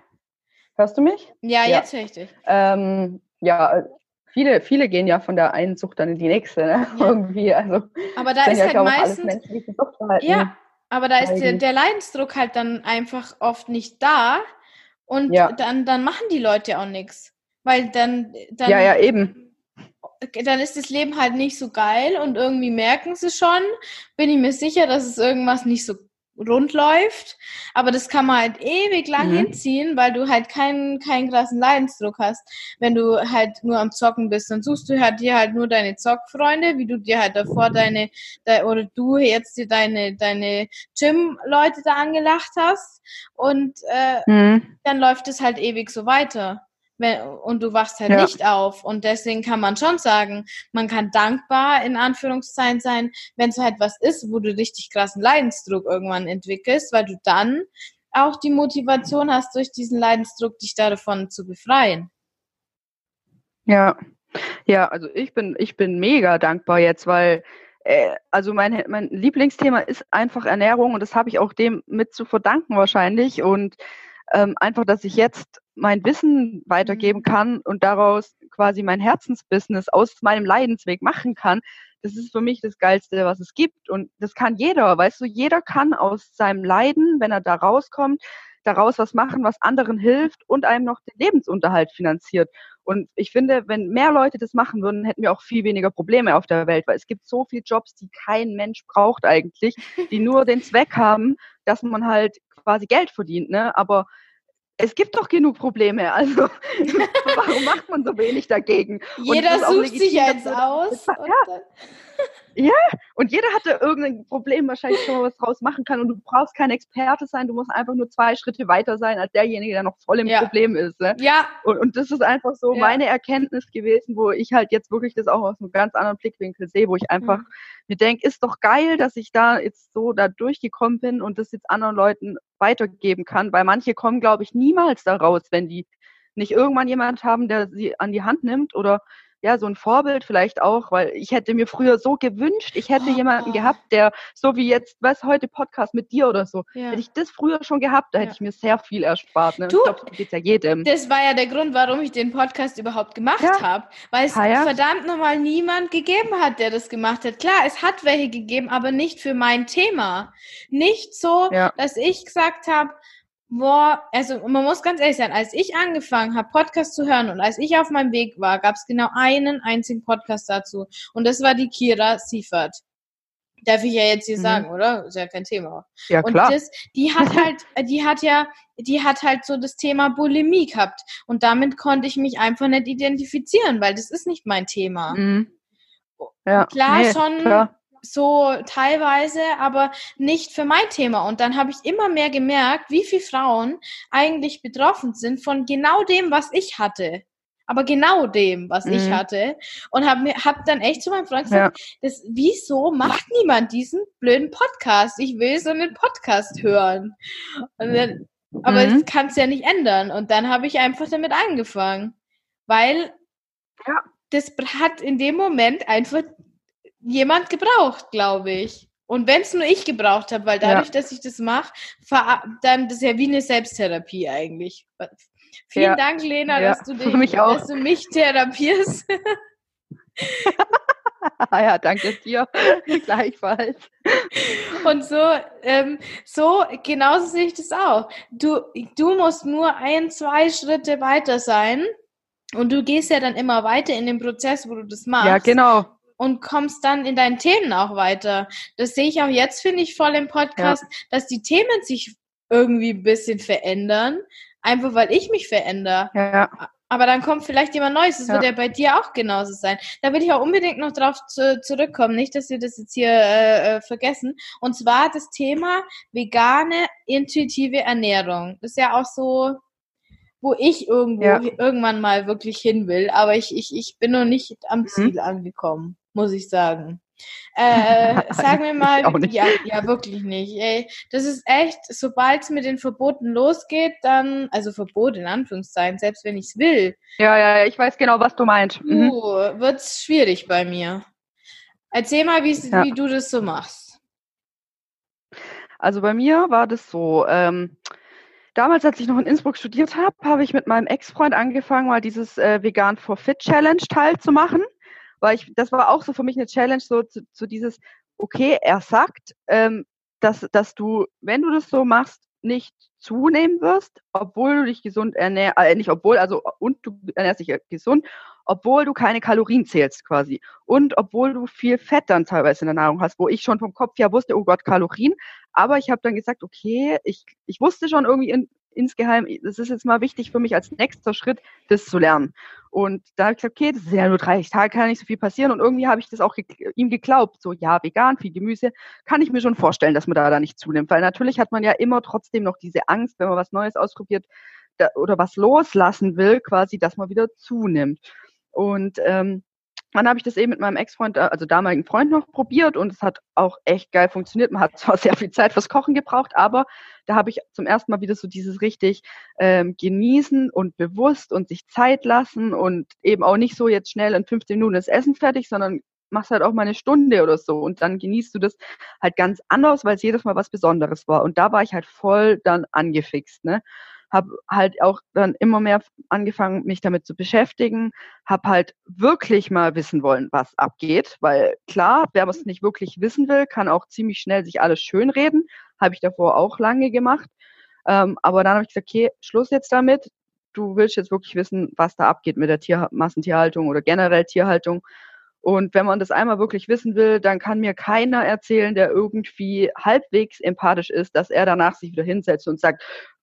Hörst du mich? Ja, ja. jetzt höre ich dich. Ähm, ja, viele, viele gehen ja von der einen Sucht dann in die nächste, ne? Ja. Irgendwie. Also, aber da ist ja, halt glaube, meistens. Ja, aber da ist der, der, Leidensdruck halt dann einfach oft nicht da. Und ja. dann, dann machen die Leute auch nichts. Weil dann, dann. Ja, ja, eben. Dann ist das Leben halt nicht so geil und irgendwie merken sie schon, bin ich mir sicher, dass es irgendwas nicht so rund läuft. Aber das kann man halt ewig lang mhm. hinziehen, weil du halt keinen, keinen krassen Leidensdruck hast. Wenn du halt nur am Zocken bist, dann suchst du halt dir halt nur deine Zockfreunde, wie du dir halt davor deine, de, oder du jetzt dir deine, deine Gym-Leute da angelacht hast. Und äh, mhm. dann läuft es halt ewig so weiter und du wachst halt ja. nicht auf. Und deswegen kann man schon sagen, man kann dankbar in Anführungszeichen sein, wenn es halt was ist, wo du richtig krassen Leidensdruck irgendwann entwickelst, weil du dann auch die Motivation hast, durch diesen Leidensdruck dich davon zu befreien. Ja, ja, also ich bin, ich bin mega dankbar jetzt, weil äh, also mein, mein Lieblingsthema ist einfach Ernährung und das habe ich auch dem mit zu verdanken wahrscheinlich. Und ähm, einfach, dass ich jetzt mein Wissen weitergeben mhm. kann und daraus quasi mein Herzensbusiness aus meinem Leidensweg machen kann, das ist für mich das Geilste, was es gibt. Und das kann jeder, weißt du, jeder kann aus seinem Leiden, wenn er da rauskommt, daraus was machen, was anderen hilft und einem noch den Lebensunterhalt finanziert. Und ich finde, wenn mehr Leute das machen würden, hätten wir auch viel weniger Probleme auf der Welt, weil es gibt so viele Jobs, die kein Mensch braucht eigentlich, die nur den Zweck haben, dass man halt quasi Geld verdient, ne? Aber es gibt doch genug Probleme, <laughs> also warum macht man so wenig dagegen? Jeder sucht sich jetzt aus. Ja. Ja, und jeder hatte irgendein Problem wahrscheinlich schon mal was draus machen kann und du brauchst kein Experte sein, du musst einfach nur zwei Schritte weiter sein als derjenige, der noch voll im ja. Problem ist. Ne? Ja. Und, und das ist einfach so ja. meine Erkenntnis gewesen, wo ich halt jetzt wirklich das auch aus einem ganz anderen Blickwinkel sehe, wo ich einfach mhm. mir denke, ist doch geil, dass ich da jetzt so da durchgekommen bin und das jetzt anderen Leuten weitergeben kann, weil manche kommen, glaube ich, niemals da raus, wenn die nicht irgendwann jemand haben, der sie an die Hand nimmt oder ja, so ein Vorbild vielleicht auch, weil ich hätte mir früher so gewünscht, ich hätte oh, jemanden oh. gehabt, der so wie jetzt, was heute Podcast mit dir oder so, ja. hätte ich das früher schon gehabt, da hätte ich mir sehr viel erspart. Ne? Du, ich glaube, so geht ja jedem. Das war ja der Grund, warum ich den Podcast überhaupt gemacht ja. habe, weil es ah, ja. verdammt nochmal niemand gegeben hat, der das gemacht hat. Klar, es hat welche gegeben, aber nicht für mein Thema. Nicht so, dass ich gesagt habe, boah, also man muss ganz ehrlich sein, als ich angefangen habe, Podcast zu hören und als ich auf meinem Weg war, gab es genau einen einzigen Podcast dazu. Und das war die Kira Siefert. Darf ich ja jetzt hier mhm. sagen, oder? Ist ja kein Thema. Ja, klar. Und das, die hat <laughs> halt, die hat ja, die hat halt so das Thema Bulimie gehabt. Und damit konnte ich mich einfach nicht identifizieren, weil das ist nicht mein Thema. Mhm. Ja, klar, nee, schon klar so teilweise, aber nicht für mein Thema. Und dann habe ich immer mehr gemerkt, wie viele Frauen eigentlich betroffen sind von genau dem, was ich hatte. Aber genau dem, was mhm. ich hatte. Und habe hab dann echt zu meinem Freund gesagt, ja. das, wieso macht niemand diesen blöden Podcast? Ich will so einen Podcast hören. Dann, aber mhm. das kannst ja nicht ändern. Und dann habe ich einfach damit angefangen. Weil ja. das hat in dem Moment einfach jemand gebraucht, glaube ich. Und wenn es nur ich gebraucht habe, weil dadurch, ja. dass ich das mache, dann das ist ja wie eine Selbsttherapie eigentlich. Vielen ja. Dank, Lena, ja. dass, du dich, dass du mich therapierst. <laughs> <laughs> ja, danke dir. <laughs> Gleichfalls. Und so, ähm, so, genauso sehe ich das auch. Du, du musst nur ein, zwei Schritte weiter sein. Und du gehst ja dann immer weiter in den Prozess, wo du das machst. Ja, genau und kommst dann in deinen Themen auch weiter. Das sehe ich auch jetzt, finde ich, voll im Podcast, ja. dass die Themen sich irgendwie ein bisschen verändern, einfach weil ich mich verändere. Ja. Aber dann kommt vielleicht jemand Neues. Das ja. wird ja bei dir auch genauso sein. Da will ich auch unbedingt noch drauf zu, zurückkommen. Nicht, dass wir das jetzt hier äh, äh, vergessen. Und zwar das Thema vegane, intuitive Ernährung. Das ist ja auch so, wo ich irgendwo ja. irgendwann mal wirklich hin will. Aber ich, ich, ich bin noch nicht am mhm. Ziel mhm. angekommen, muss ich sagen. Äh, <laughs> sag mir mal, ja, ja, wirklich nicht. Ey, das ist echt, sobald es mit den Verboten losgeht, dann, also Verbot in Anführungszeichen, selbst wenn ich es will. Ja, ja, ich weiß genau, was du meinst. Mhm. Uh, wird's schwierig bei mir. Erzähl mal, ja. wie du das so machst. Also bei mir war das so, ähm, damals, als ich noch in Innsbruck studiert habe, habe ich mit meinem Ex-Freund angefangen, mal dieses äh, Vegan for Fit Challenge teilzumachen weil ich, das war auch so für mich eine Challenge, so zu, zu dieses, okay, er sagt, ähm, dass, dass du, wenn du das so machst, nicht zunehmen wirst, obwohl du dich gesund ernährst, äh, nicht obwohl, also und du ernährst dich gesund, obwohl du keine Kalorien zählst quasi und obwohl du viel Fett dann teilweise in der Nahrung hast, wo ich schon vom Kopf her wusste, oh Gott, Kalorien, aber ich habe dann gesagt, okay, ich, ich wusste schon irgendwie in, insgeheim, das ist jetzt mal wichtig für mich als nächster Schritt, das zu lernen. Und da habe ich gesagt, okay, das sind ja nur 30 Tage, kann nicht so viel passieren. Und irgendwie habe ich das auch ge ihm geglaubt. So, ja, vegan, viel Gemüse, kann ich mir schon vorstellen, dass man da, da nicht zunimmt. Weil natürlich hat man ja immer trotzdem noch diese Angst, wenn man was Neues ausprobiert da, oder was loslassen will, quasi, dass man wieder zunimmt. Und ähm, dann habe ich das eben mit meinem Ex-Freund, äh, also damaligen Freund noch probiert und es hat auch echt geil funktioniert. Man hat zwar sehr viel Zeit fürs Kochen gebraucht, aber da habe ich zum ersten Mal wieder so dieses richtig ähm, genießen und bewusst und sich Zeit lassen und eben auch nicht so jetzt schnell in 15 Minuten das Essen fertig, sondern machst halt auch mal eine Stunde oder so und dann genießt du das halt ganz anders, weil es jedes Mal was Besonderes war. Und da war ich halt voll dann angefixt, ne? Habe halt auch dann immer mehr angefangen, mich damit zu beschäftigen, habe halt wirklich mal wissen wollen, was abgeht, weil klar, wer was nicht wirklich wissen will, kann auch ziemlich schnell sich alles schönreden, habe ich davor auch lange gemacht, ähm, aber dann habe ich gesagt, okay, Schluss jetzt damit, du willst jetzt wirklich wissen, was da abgeht mit der Tier Massentierhaltung oder generell Tierhaltung. Und wenn man das einmal wirklich wissen will, dann kann mir keiner erzählen, der irgendwie halbwegs empathisch ist, dass er danach sich wieder hinsetzt und sagt,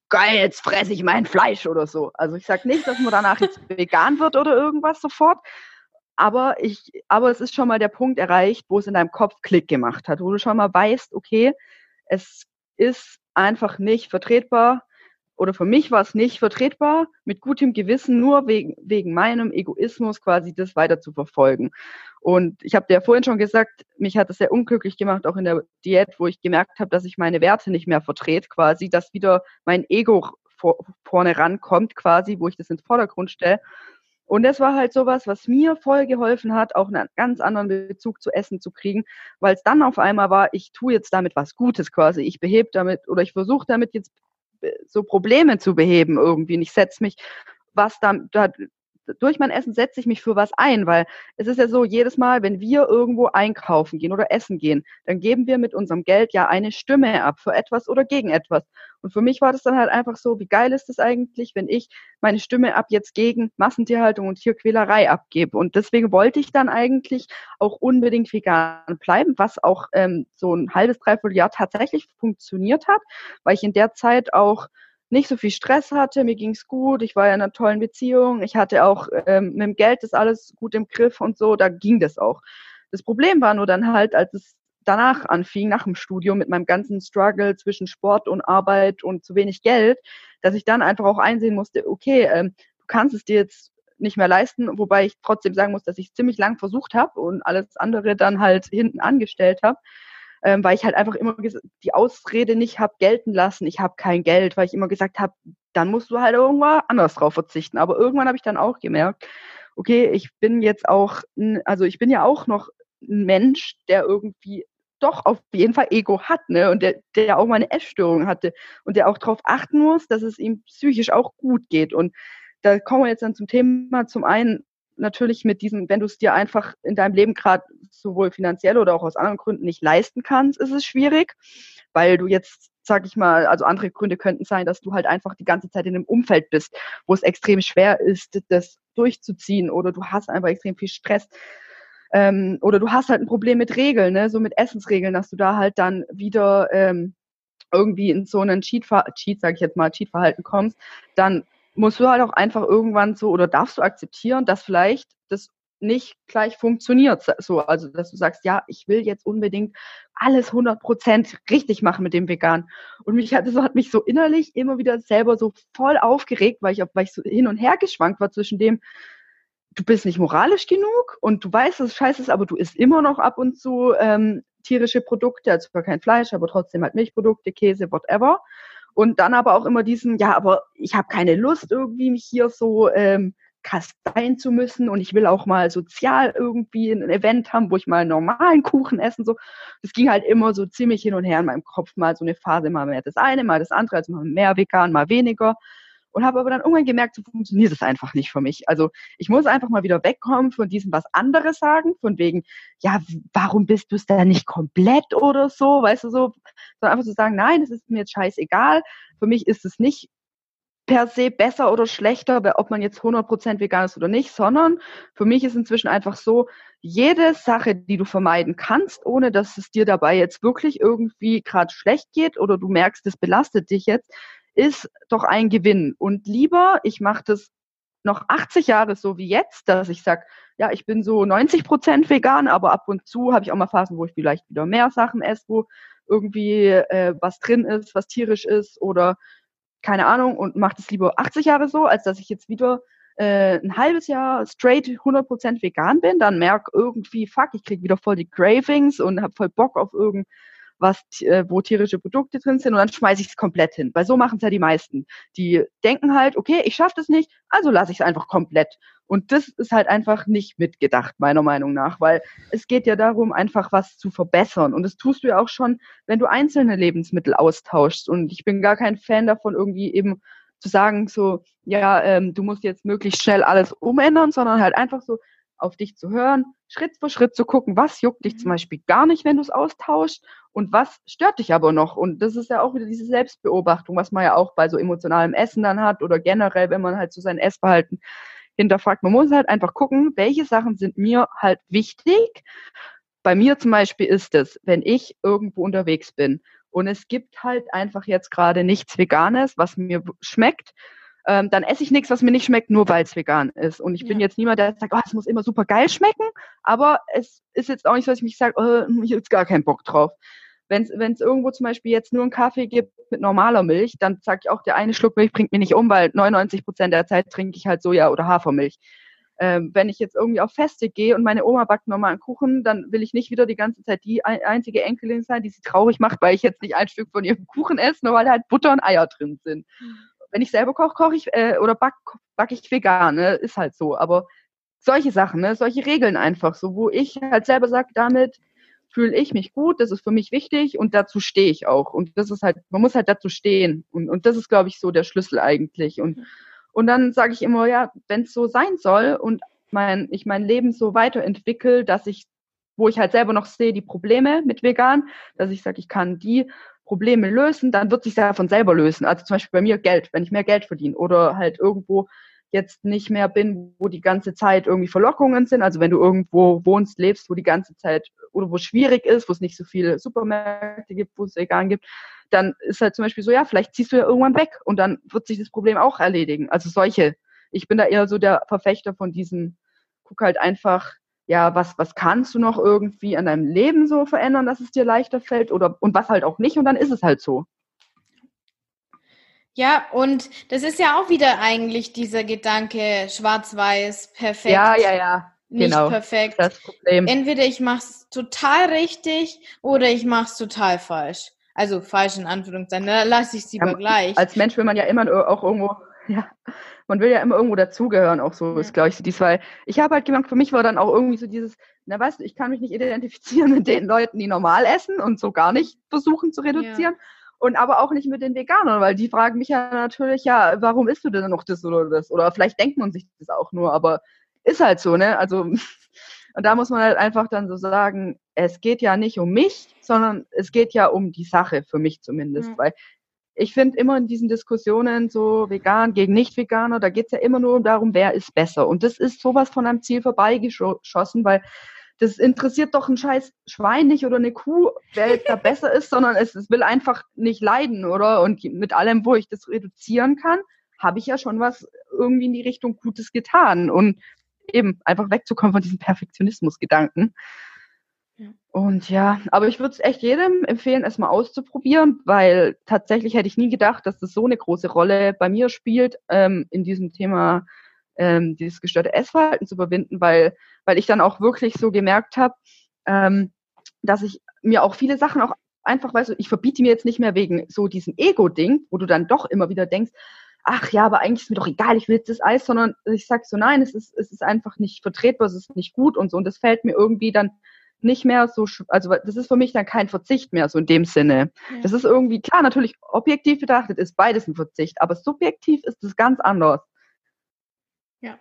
geil, jetzt fresse ich mein Fleisch oder so. Also ich sage nicht, dass man danach jetzt <laughs> vegan wird oder irgendwas sofort. Aber ich, aber es ist schon mal der Punkt erreicht, wo es in deinem Kopf Klick gemacht hat, wo du schon mal weißt, okay, es ist einfach nicht vertretbar, oder für mich war es nicht vertretbar, mit gutem Gewissen nur wegen, wegen meinem Egoismus quasi das weiter zu verfolgen. Und ich habe dir ja vorhin schon gesagt, mich hat es sehr unglücklich gemacht, auch in der Diät, wo ich gemerkt habe, dass ich meine Werte nicht mehr vertrete, quasi, dass wieder mein Ego vor, vorne rankommt, quasi, wo ich das ins Vordergrund stelle. Und das war halt sowas, was mir voll geholfen hat, auch einen ganz anderen Bezug zu Essen zu kriegen, weil es dann auf einmal war, ich tue jetzt damit was Gutes quasi. Ich behebe damit oder ich versuche damit jetzt so Probleme zu beheben irgendwie. Und ich setze mich was da, da durch mein Essen setze ich mich für was ein, weil es ist ja so, jedes Mal, wenn wir irgendwo einkaufen gehen oder essen gehen, dann geben wir mit unserem Geld ja eine Stimme ab für etwas oder gegen etwas. Und für mich war das dann halt einfach so, wie geil ist es eigentlich, wenn ich meine Stimme ab jetzt gegen Massentierhaltung und Tierquälerei abgebe. Und deswegen wollte ich dann eigentlich auch unbedingt vegan bleiben, was auch ähm, so ein halbes, dreiviertel Jahr tatsächlich funktioniert hat, weil ich in der Zeit auch nicht so viel Stress hatte, mir ging's gut, ich war ja in einer tollen Beziehung, ich hatte auch ähm, mit dem Geld das alles gut im Griff und so, da ging das auch. Das Problem war nur dann halt, als es danach anfing, nach dem Studium mit meinem ganzen Struggle zwischen Sport und Arbeit und zu wenig Geld, dass ich dann einfach auch einsehen musste, okay, ähm, du kannst es dir jetzt nicht mehr leisten, wobei ich trotzdem sagen muss, dass ich ziemlich lang versucht habe und alles andere dann halt hinten angestellt habe ähm, weil ich halt einfach immer die Ausrede nicht habe gelten lassen, ich habe kein Geld, weil ich immer gesagt habe, dann musst du halt irgendwann anders drauf verzichten. Aber irgendwann habe ich dann auch gemerkt, okay, ich bin jetzt auch, also ich bin ja auch noch ein Mensch, der irgendwie doch auf jeden Fall Ego hat, ne? Und der, der auch mal eine Essstörung hatte und der auch darauf achten muss, dass es ihm psychisch auch gut geht. Und da kommen wir jetzt dann zum Thema. Zum einen, natürlich mit diesem, wenn du es dir einfach in deinem Leben gerade sowohl finanziell oder auch aus anderen Gründen nicht leisten kannst, ist es schwierig, weil du jetzt, sag ich mal, also andere Gründe könnten sein, dass du halt einfach die ganze Zeit in einem Umfeld bist, wo es extrem schwer ist, das durchzuziehen oder du hast einfach extrem viel Stress. Ähm, oder du hast halt ein Problem mit Regeln, ne? so mit Essensregeln, dass du da halt dann wieder ähm, irgendwie in so einen Cheat, Cheat sage ich jetzt mal, Cheat-Verhalten kommst, dann musst du halt auch einfach irgendwann so oder darfst du akzeptieren, dass vielleicht das nicht gleich funktioniert. So, also, dass du sagst, ja, ich will jetzt unbedingt alles 100 Prozent richtig machen mit dem Vegan. Und mich hat, das hat mich so innerlich immer wieder selber so voll aufgeregt, weil ich, weil ich so hin und her geschwankt war zwischen dem, du bist nicht moralisch genug und du weißt, dass es scheiße ist, aber du isst immer noch ab und zu ähm, tierische Produkte, also kein Fleisch, aber trotzdem halt Milchprodukte, Käse, whatever. Und dann aber auch immer diesen, ja, aber ich habe keine Lust irgendwie mich hier so ähm, kasteien zu müssen und ich will auch mal sozial irgendwie ein Event haben, wo ich mal einen normalen Kuchen essen so. Das ging halt immer so ziemlich hin und her in meinem Kopf, mal so eine Phase, mal mehr das eine, mal das andere, also mal mehr vegan, mal weniger. Und habe aber dann irgendwann gemerkt, so funktioniert es einfach nicht für mich. Also ich muss einfach mal wieder wegkommen von diesem was anderes sagen, von wegen, ja, warum bist du es denn nicht komplett oder so, weißt du so, sondern einfach zu so sagen, nein, es ist mir jetzt scheißegal. Für mich ist es nicht per se besser oder schlechter, ob man jetzt 100% vegan ist oder nicht, sondern für mich ist inzwischen einfach so, jede Sache, die du vermeiden kannst, ohne dass es dir dabei jetzt wirklich irgendwie gerade schlecht geht oder du merkst, es belastet dich jetzt, ist doch ein Gewinn. Und lieber, ich mache das noch 80 Jahre so wie jetzt, dass ich sage, ja, ich bin so 90% vegan, aber ab und zu habe ich auch mal Phasen, wo ich vielleicht wieder mehr Sachen esse, wo irgendwie äh, was drin ist, was tierisch ist oder keine Ahnung, und mache das lieber 80 Jahre so, als dass ich jetzt wieder äh, ein halbes Jahr straight 100% vegan bin, dann merke irgendwie, fuck, ich krieg wieder voll die Cravings und habe voll Bock auf irgend was, äh, wo tierische Produkte drin sind und dann schmeiße ich es komplett hin. Weil so machen es ja die meisten. Die denken halt, okay, ich schaffe das nicht, also lasse ich es einfach komplett. Und das ist halt einfach nicht mitgedacht, meiner Meinung nach, weil es geht ja darum, einfach was zu verbessern. Und das tust du ja auch schon, wenn du einzelne Lebensmittel austauschst. Und ich bin gar kein Fan davon, irgendwie eben zu sagen, so, ja, ähm, du musst jetzt möglichst schnell alles umändern, sondern halt einfach so, auf dich zu hören, Schritt für Schritt zu gucken, was juckt dich zum mhm. Beispiel gar nicht, wenn du es austauschst und was stört dich aber noch. Und das ist ja auch wieder diese Selbstbeobachtung, was man ja auch bei so emotionalem Essen dann hat oder generell, wenn man halt so sein Essverhalten hinterfragt. Man muss halt einfach gucken, welche Sachen sind mir halt wichtig. Bei mir zum Beispiel ist es, wenn ich irgendwo unterwegs bin und es gibt halt einfach jetzt gerade nichts Veganes, was mir schmeckt, ähm, dann esse ich nichts, was mir nicht schmeckt, nur weil es vegan ist. Und ich ja. bin jetzt niemand, der sagt, oh, es muss immer super geil schmecken, aber es ist jetzt auch nicht so, dass ich mich sage, oh, ich habe jetzt gar keinen Bock drauf. Wenn es irgendwo zum Beispiel jetzt nur einen Kaffee gibt mit normaler Milch, dann sage ich auch, der eine Schluck Milch bringt mich nicht um, weil 99 Prozent der Zeit trinke ich halt Soja oder Hafermilch. Ähm, wenn ich jetzt irgendwie auf Feste gehe und meine Oma backt normalen Kuchen, dann will ich nicht wieder die ganze Zeit die einzige Enkelin sein, die sie traurig macht, weil ich jetzt nicht ein Stück von ihrem Kuchen esse, nur weil halt Butter und Eier drin sind. Wenn ich selber koche, koche ich äh, oder back, back ich vegan, ne? ist halt so. Aber solche Sachen, ne? solche Regeln einfach, so wo ich halt selber sage, damit fühle ich mich gut, das ist für mich wichtig und dazu stehe ich auch. Und das ist halt, man muss halt dazu stehen. Und, und das ist, glaube ich, so der Schlüssel eigentlich. Und, und dann sage ich immer, ja, wenn es so sein soll und mein, ich mein Leben so weiterentwickle, dass ich, wo ich halt selber noch sehe, die Probleme mit vegan, dass ich sage, ich kann die Probleme lösen, dann wird sich ja von selber lösen. Also zum Beispiel bei mir Geld, wenn ich mehr Geld verdiene oder halt irgendwo jetzt nicht mehr bin, wo die ganze Zeit irgendwie Verlockungen sind. Also wenn du irgendwo wohnst, lebst, wo die ganze Zeit oder wo es schwierig ist, wo es nicht so viele Supermärkte gibt, wo es vegan gibt, dann ist halt zum Beispiel so, ja, vielleicht ziehst du ja irgendwann weg und dann wird sich das Problem auch erledigen. Also solche. Ich bin da eher so der Verfechter von diesem, guck halt einfach, ja, was, was kannst du noch irgendwie an deinem Leben so verändern, dass es dir leichter fällt oder und was halt auch nicht und dann ist es halt so. Ja, und das ist ja auch wieder eigentlich dieser Gedanke, schwarz-weiß, perfekt. Ja, ja, ja. Nicht genau, perfekt. Das Problem. Entweder ich mache es total richtig oder ich mache es total falsch. Also falsch in Anführungszeichen, da lasse ich es lieber ja, gleich. Als Mensch will man ja immer auch irgendwo, <laughs> ja, man will ja immer irgendwo dazugehören, auch so ja. ist, glaube ich, so dies, weil ich habe halt gemerkt, für mich war dann auch irgendwie so dieses, na weißt du, ich kann mich nicht identifizieren <laughs> mit den Leuten, die normal essen und so gar nicht versuchen zu reduzieren. Ja. Und aber auch nicht mit den Veganern, weil die fragen mich ja natürlich, ja, warum isst du denn noch das oder das? Oder vielleicht denkt man sich das auch nur, aber ist halt so, ne? Also, <laughs> und da muss man halt einfach dann so sagen, es geht ja nicht um mich, sondern es geht ja um die Sache, für mich zumindest. Mhm. Weil ich finde immer in diesen Diskussionen so vegan gegen Nicht-Veganer, da geht es ja immer nur darum, wer ist besser. Und das ist sowas von einem Ziel vorbeigeschossen, weil das interessiert doch ein scheiß Schwein nicht oder eine Kuh, wer jetzt da <laughs> besser ist, sondern es, es will einfach nicht leiden, oder? Und mit allem, wo ich das reduzieren kann, habe ich ja schon was irgendwie in die Richtung Gutes getan und eben einfach wegzukommen von diesem Perfektionismus-Gedanken. Ja. Und ja, aber ich würde es echt jedem empfehlen, es mal auszuprobieren, weil tatsächlich hätte ich nie gedacht, dass das so eine große Rolle bei mir spielt, ähm, in diesem Thema ähm, dieses gestörte Essverhalten zu überwinden, weil, weil ich dann auch wirklich so gemerkt habe, ähm, dass ich mir auch viele Sachen auch einfach, weißt du, ich verbiete mir jetzt nicht mehr wegen so diesem Ego-Ding, wo du dann doch immer wieder denkst, ach ja, aber eigentlich ist mir doch egal, ich will jetzt das Eis, sondern ich sag so, nein, es ist, es ist einfach nicht vertretbar, es ist nicht gut und so. Und das fällt mir irgendwie dann nicht mehr so, also das ist für mich dann kein Verzicht mehr, so in dem Sinne. Ja. Das ist irgendwie, klar, natürlich objektiv betrachtet ist beides ein Verzicht, aber subjektiv ist es ganz anders. Ja.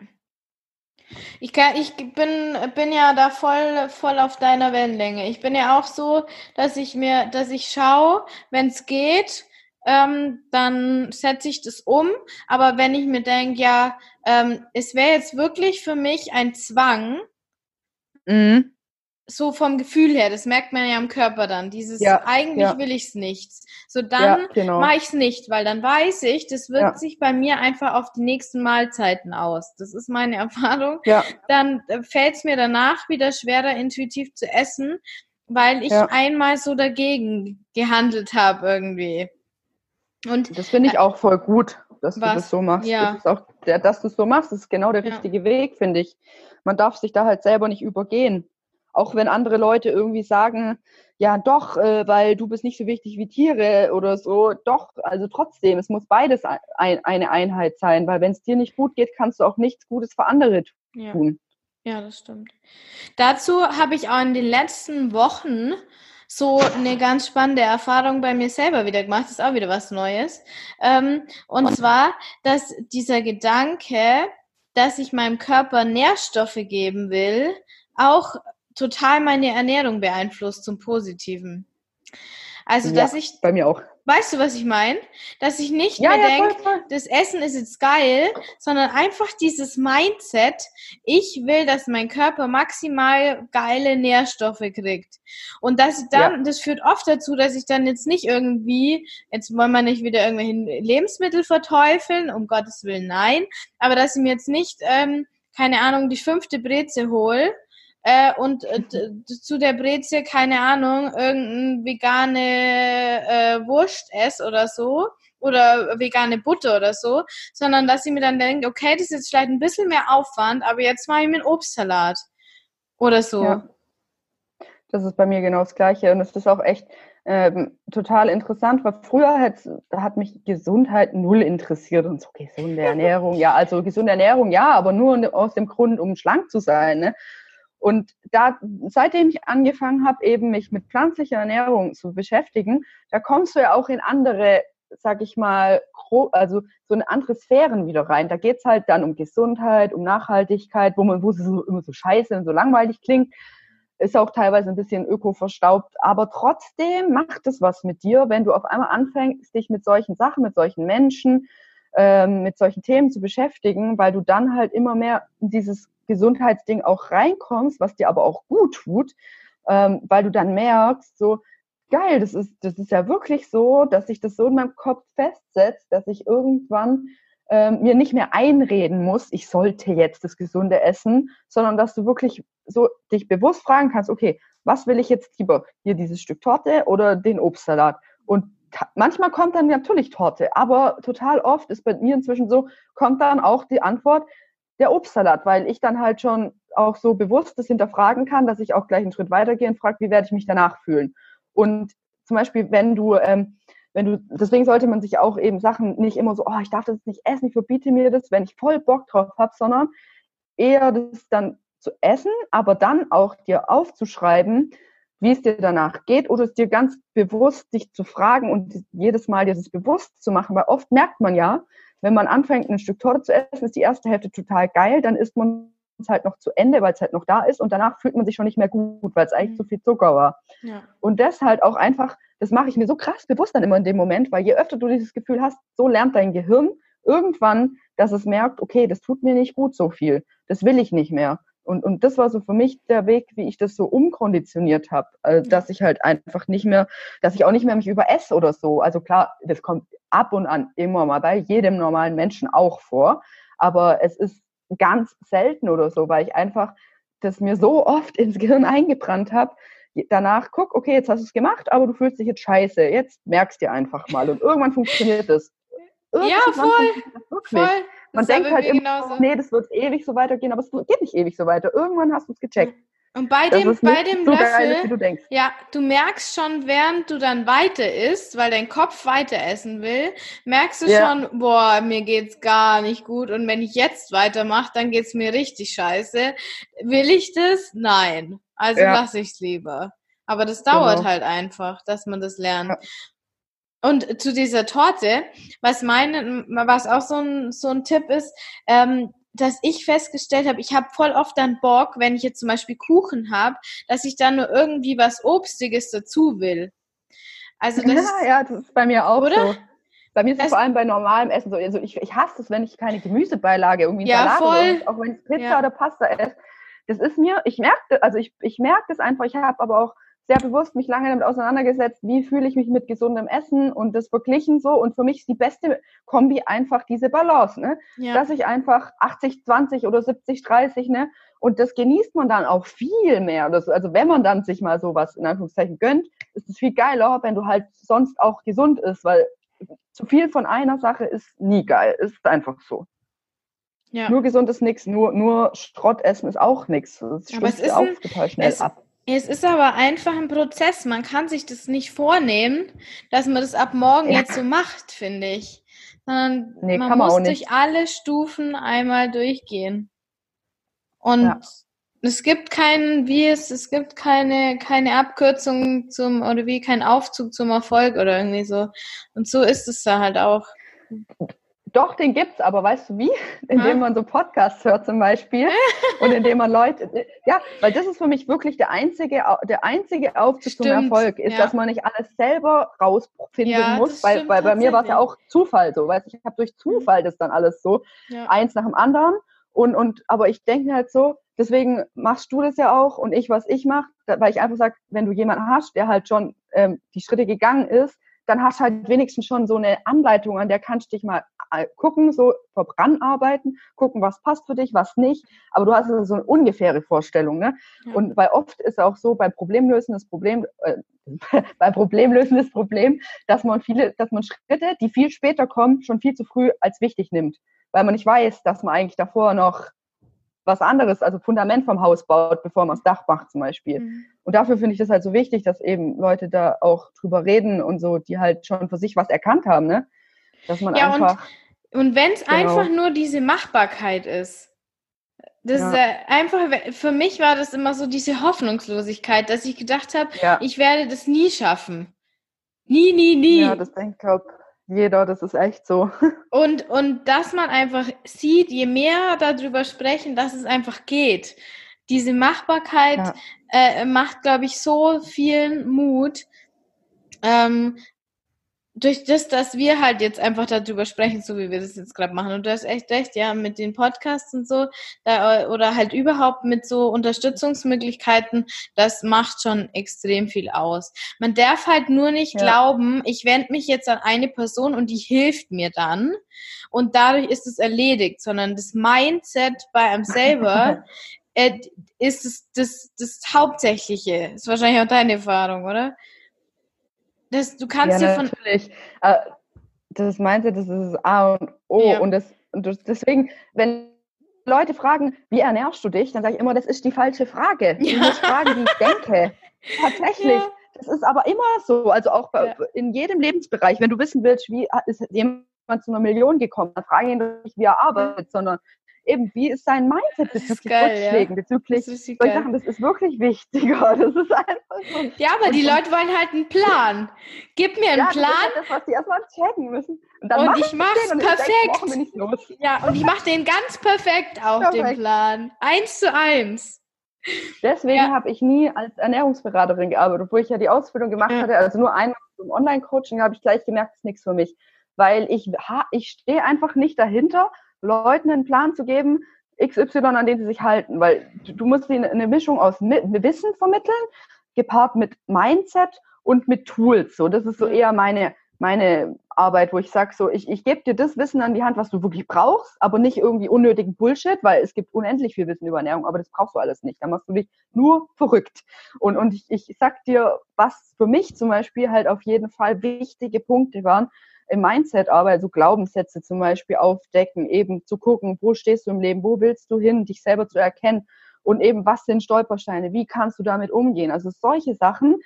Ich, kann, ich bin, bin ja da voll, voll auf deiner Wellenlänge. Ich bin ja auch so, dass ich mir, dass ich schaue, wenn es geht, ähm, dann setze ich das um. Aber wenn ich mir denke, ja, ähm, es wäre jetzt wirklich für mich ein Zwang, mhm so vom Gefühl her, das merkt man ja am Körper dann, dieses ja, eigentlich ja. will ich's nicht. So dann ja, genau. mache ich's nicht, weil dann weiß ich, das wirkt ja. sich bei mir einfach auf die nächsten Mahlzeiten aus. Das ist meine <laughs> Erfahrung. Ja. Dann äh, fällt's mir danach wieder schwerer intuitiv zu essen, weil ich einmal so dagegen gehandelt habe irgendwie. Und das finde ich äh, auch voll gut, dass was? du das so machst. Ja. Das auch, dass du es so machst, ist genau der richtige Weg, finde ich. Man darf sich da halt selber nicht übergehen auch wenn andere Leute irgendwie sagen, ja doch, äh, weil du bist nicht so wichtig wie Tiere oder so, doch, also trotzdem, es muss beides ein, eine Einheit sein, weil wenn es dir nicht gut geht, kannst du auch nichts Gutes für andere tun. Ja, ja das stimmt. Dazu habe ich auch in den letzten Wochen so eine ganz spannende Erfahrung bei mir selber wieder gemacht. Das ist auch wieder was Neues. Ähm, und zwar, dass dieser Gedanke, dass ich meinem Körper Nährstoffe geben will, auch total meine Ernährung beeinflusst zum Positiven. Also, ja, dass ich. Bei mir auch. Weißt du, was ich meine? Dass ich nicht ja, mehr ja, denke, das Essen ist jetzt geil, sondern einfach dieses Mindset, ich will, dass mein Körper maximal geile Nährstoffe kriegt. Und dass ich dann, das führt oft dazu, dass ich dann jetzt nicht irgendwie, jetzt wollen wir nicht wieder irgendwelche Lebensmittel verteufeln, um Gottes Willen, nein, aber dass ich mir jetzt nicht, ähm, keine Ahnung, die fünfte Breze hole äh, und äh, zu der Brezel, keine Ahnung, irgendein vegane äh, Wurst esse oder so oder vegane Butter oder so, sondern dass ich mir dann denke, okay, das ist jetzt vielleicht ein bisschen mehr Aufwand, aber jetzt mache ich mir einen Obstsalat oder so. Ja. Das ist bei mir genau das Gleiche und es ist auch echt ähm, total interessant, weil früher hat, hat mich Gesundheit null interessiert und so gesunde <laughs> Ernährung, ja, also gesunde Ernährung, ja, aber nur aus dem Grund, um schlank zu sein. Ne? Und da, seitdem ich angefangen habe, eben mich mit pflanzlicher Ernährung zu beschäftigen, da kommst du ja auch in andere, sag ich mal, also so in andere Sphären wieder rein. Da geht's halt dann um Gesundheit, um Nachhaltigkeit, wo man, wo es so, immer so scheiße und so langweilig klingt. Ist auch teilweise ein bisschen öko-verstaubt, aber trotzdem macht es was mit dir, wenn du auf einmal anfängst, dich mit solchen Sachen, mit solchen Menschen, ähm, mit solchen Themen zu beschäftigen, weil du dann halt immer mehr in dieses Gesundheitsding auch reinkommst, was dir aber auch gut tut, ähm, weil du dann merkst, so, geil, das ist, das ist ja wirklich so, dass sich das so in meinem Kopf festsetzt, dass ich irgendwann ähm, mir nicht mehr einreden muss, ich sollte jetzt das Gesunde essen, sondern dass du wirklich so dich bewusst fragen kannst, okay, was will ich jetzt lieber? Hier dieses Stück Torte oder den Obstsalat? Und manchmal kommt dann natürlich Torte, aber total oft ist bei mir inzwischen so, kommt dann auch die Antwort, der Obstsalat, weil ich dann halt schon auch so bewusst das hinterfragen kann, dass ich auch gleich einen Schritt weitergehe und frage, wie werde ich mich danach fühlen? Und zum Beispiel, wenn du, ähm, wenn du, deswegen sollte man sich auch eben Sachen nicht immer so, oh, ich darf das nicht essen, ich verbiete mir das, wenn ich voll Bock drauf habe, sondern eher das dann zu essen, aber dann auch dir aufzuschreiben, wie es dir danach geht oder es dir ganz bewusst dich zu fragen und jedes Mal dir das bewusst zu machen, weil oft merkt man ja, wenn man anfängt, ein Stück Torte zu essen, ist die erste Hälfte total geil, dann isst man es halt noch zu Ende, weil es halt noch da ist und danach fühlt man sich schon nicht mehr gut, weil es eigentlich mhm. zu viel Zucker war. Ja. Und das halt auch einfach, das mache ich mir so krass bewusst dann immer in dem Moment, weil je öfter du dieses Gefühl hast, so lernt dein Gehirn irgendwann, dass es merkt, okay, das tut mir nicht gut so viel, das will ich nicht mehr. Und, und das war so für mich der Weg, wie ich das so umkonditioniert habe, also, dass ich halt einfach nicht mehr, dass ich auch nicht mehr mich überesse oder so. Also klar, das kommt ab und an immer mal bei jedem normalen Menschen auch vor. Aber es ist ganz selten oder so, weil ich einfach das mir so oft <laughs> ins Gehirn eingebrannt habe. Danach guck, okay, jetzt hast du es gemacht, aber du fühlst dich jetzt scheiße. Jetzt merkst du einfach mal. Und irgendwann funktioniert es. Ja, voll. voll. Man denkt halt immer, genauso. nee, das wird ewig so weitergehen, aber es geht nicht ewig so weiter. Irgendwann hast du es gecheckt. Und bei dem, bei dem so Löffel, du ja, du merkst schon, während du dann weiter isst, weil dein Kopf weiter essen will, merkst du ja. schon, boah, mir geht's gar nicht gut. Und wenn ich jetzt weitermache, dann geht's mir richtig scheiße. Will ich das? Nein. Also ja. lasse ich's lieber. Aber das dauert genau. halt einfach, dass man das lernt. Ja. Und zu dieser Torte, was meine, was auch so ein, so ein Tipp ist, ähm, dass ich festgestellt habe, ich habe voll oft dann Bock, wenn ich jetzt zum Beispiel Kuchen habe, dass ich dann nur irgendwie was Obstiges dazu will. Also das <laughs> ja, ja, das ist bei mir auch oder? so. Bei mir ist es vor allem bei normalem Essen so. Also ich, ich hasse es, wenn ich keine Gemüsebeilage irgendwie ja, Salat voll. Oder, auch wenn es Pizza ja. oder Pasta ist. Das ist mir, ich merke, also ich, ich merke das einfach. Ich habe aber auch sehr bewusst mich lange damit auseinandergesetzt, wie fühle ich mich mit gesundem Essen und das verglichen so. Und für mich ist die beste Kombi einfach diese Balance, ne? Ja. Dass ich einfach 80, 20 oder 70, 30, ne? Und das genießt man dann auch viel mehr. Das, also wenn man dann sich mal sowas in Anführungszeichen gönnt, ist es viel geiler, wenn du halt sonst auch gesund ist, weil zu viel von einer Sache ist nie geil. Ist einfach so. Ja. Nur gesund ist nichts, nur, nur Schrott essen ist auch nichts. Das stimmt auch total schnell es, ab. Es ist aber einfach ein Prozess. Man kann sich das nicht vornehmen, dass man das ab morgen ja. jetzt so macht, finde ich. Sondern nee, man muss durch alle Stufen einmal durchgehen. Und ja. es gibt keinen, wie es, es gibt keine, keine Abkürzung zum, oder wie kein Aufzug zum Erfolg oder irgendwie so. Und so ist es da halt auch. Doch, den gibt's, aber weißt du wie? <laughs> Indem man so Podcasts hört zum Beispiel <laughs> und indem man Leute, ja, weil das ist für mich wirklich der einzige, der einzige Aufzug stimmt, zum Erfolg, ist, ja. dass man nicht alles selber rausfinden ja, muss, weil, weil bei mir war es ja auch Zufall so, weißt ich habe durch mhm. Zufall das dann alles so, ja. eins nach dem anderen und, und, aber ich denke halt so, deswegen machst du das ja auch und ich, was ich mache, weil ich einfach sage, wenn du jemanden hast, der halt schon ähm, die Schritte gegangen ist, dann hast du halt wenigstens schon so eine Anleitung, an der kannst du dich mal äh, gucken, so verbrannt arbeiten, gucken, was passt für dich, was nicht. Aber du hast also so eine ungefähre Vorstellung. Ne? Ja. Und weil oft ist auch so bei Problemlösen das Problem, äh, <laughs> bei Problemlösen das Problem, dass man viele, dass man Schritte, die viel später kommen, schon viel zu früh als wichtig nimmt. Weil man nicht weiß, dass man eigentlich davor noch was anderes, also Fundament vom Haus baut, bevor man das Dach macht zum Beispiel. Mhm. Und dafür finde ich das halt so wichtig, dass eben Leute da auch drüber reden und so, die halt schon für sich was erkannt haben, ne? Dass man ja, einfach. Und, und wenn es genau. einfach nur diese Machbarkeit ist. Das ja. ist äh, einfach, für mich war das immer so diese Hoffnungslosigkeit, dass ich gedacht habe, ja. ich werde das nie schaffen. Nie, nie, nie. Ja, das denkt, glaube jeder, das ist echt so. <laughs> Und, und dass man einfach sieht, je mehr darüber sprechen, dass es einfach geht. Diese Machbarkeit ja. äh, macht, glaube ich, so viel Mut. Ähm, durch das, dass wir halt jetzt einfach darüber sprechen, so wie wir das jetzt gerade machen. Und du hast echt recht, ja, mit den Podcasts und so, da, oder halt überhaupt mit so Unterstützungsmöglichkeiten, das macht schon extrem viel aus. Man darf halt nur nicht ja. glauben, ich wende mich jetzt an eine Person und die hilft mir dann und dadurch ist es erledigt, sondern das Mindset bei einem selber <laughs> äh, ist das, das, das Hauptsächliche. Ist wahrscheinlich auch deine Erfahrung, oder? Das, du kannst ja, dir von. Natürlich. Äh, das Mindset, das ist das A und O. Ja. Und, das, und deswegen, wenn Leute fragen, wie ernährst du dich, dann sage ich immer, das ist die falsche Frage. Ja. Die Frage, die ich denke. <laughs> Tatsächlich. Ja. Das ist aber immer so. Also auch bei, in jedem Lebensbereich. Wenn du wissen willst, wie ist jemand zu einer Million gekommen, dann frage ich ihn nicht, wie er arbeitet, sondern eben, wie ist sein Mindset bezüglich geil, Rückschlägen, ja. bezüglich solche Sachen, das ist wirklich wichtiger. <laughs> Das ist einfach so. Ja, aber die Leute wollen halt einen Plan. Gib mir einen ja, Plan. Das, ist halt das, was die erstmal checken müssen. Und, und mach ich mach's und perfekt. Ich ja, und ich mach den ganz perfekt auf perfekt. den Plan. Eins zu eins. Deswegen ja. habe ich nie als Ernährungsberaterin gearbeitet, obwohl ich ja die Ausbildung gemacht ja. hatte. Also nur einmal im Online-Coaching habe ich gleich gemerkt, das ist nichts für mich. Weil ich, ich stehe einfach nicht dahinter, Leuten einen Plan zu geben, XY, an den sie sich halten, weil du musst ihnen eine Mischung aus Wissen vermitteln, gepaart mit Mindset und mit Tools. So, das ist so eher meine, meine Arbeit, wo ich sage, so, ich, ich gebe dir das Wissen an die Hand, was du wirklich brauchst, aber nicht irgendwie unnötigen Bullshit, weil es gibt unendlich viel Wissen über Ernährung, aber das brauchst du alles nicht. Da machst du dich nur verrückt. Und, und ich, ich sag dir, was für mich zum Beispiel halt auf jeden Fall wichtige Punkte waren, im Mindset-Arbeit, so Glaubenssätze zum Beispiel aufdecken, eben zu gucken, wo stehst du im Leben, wo willst du hin, dich selber zu erkennen und eben, was sind Stolpersteine, wie kannst du damit umgehen. Also solche Sachen,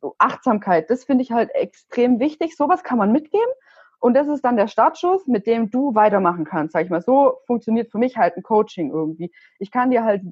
so Achtsamkeit, das finde ich halt extrem wichtig. Sowas kann man mitgeben. Und das ist dann der Startschuss, mit dem du weitermachen kannst, sag ich mal. So funktioniert für mich halt ein Coaching irgendwie. Ich kann dir halt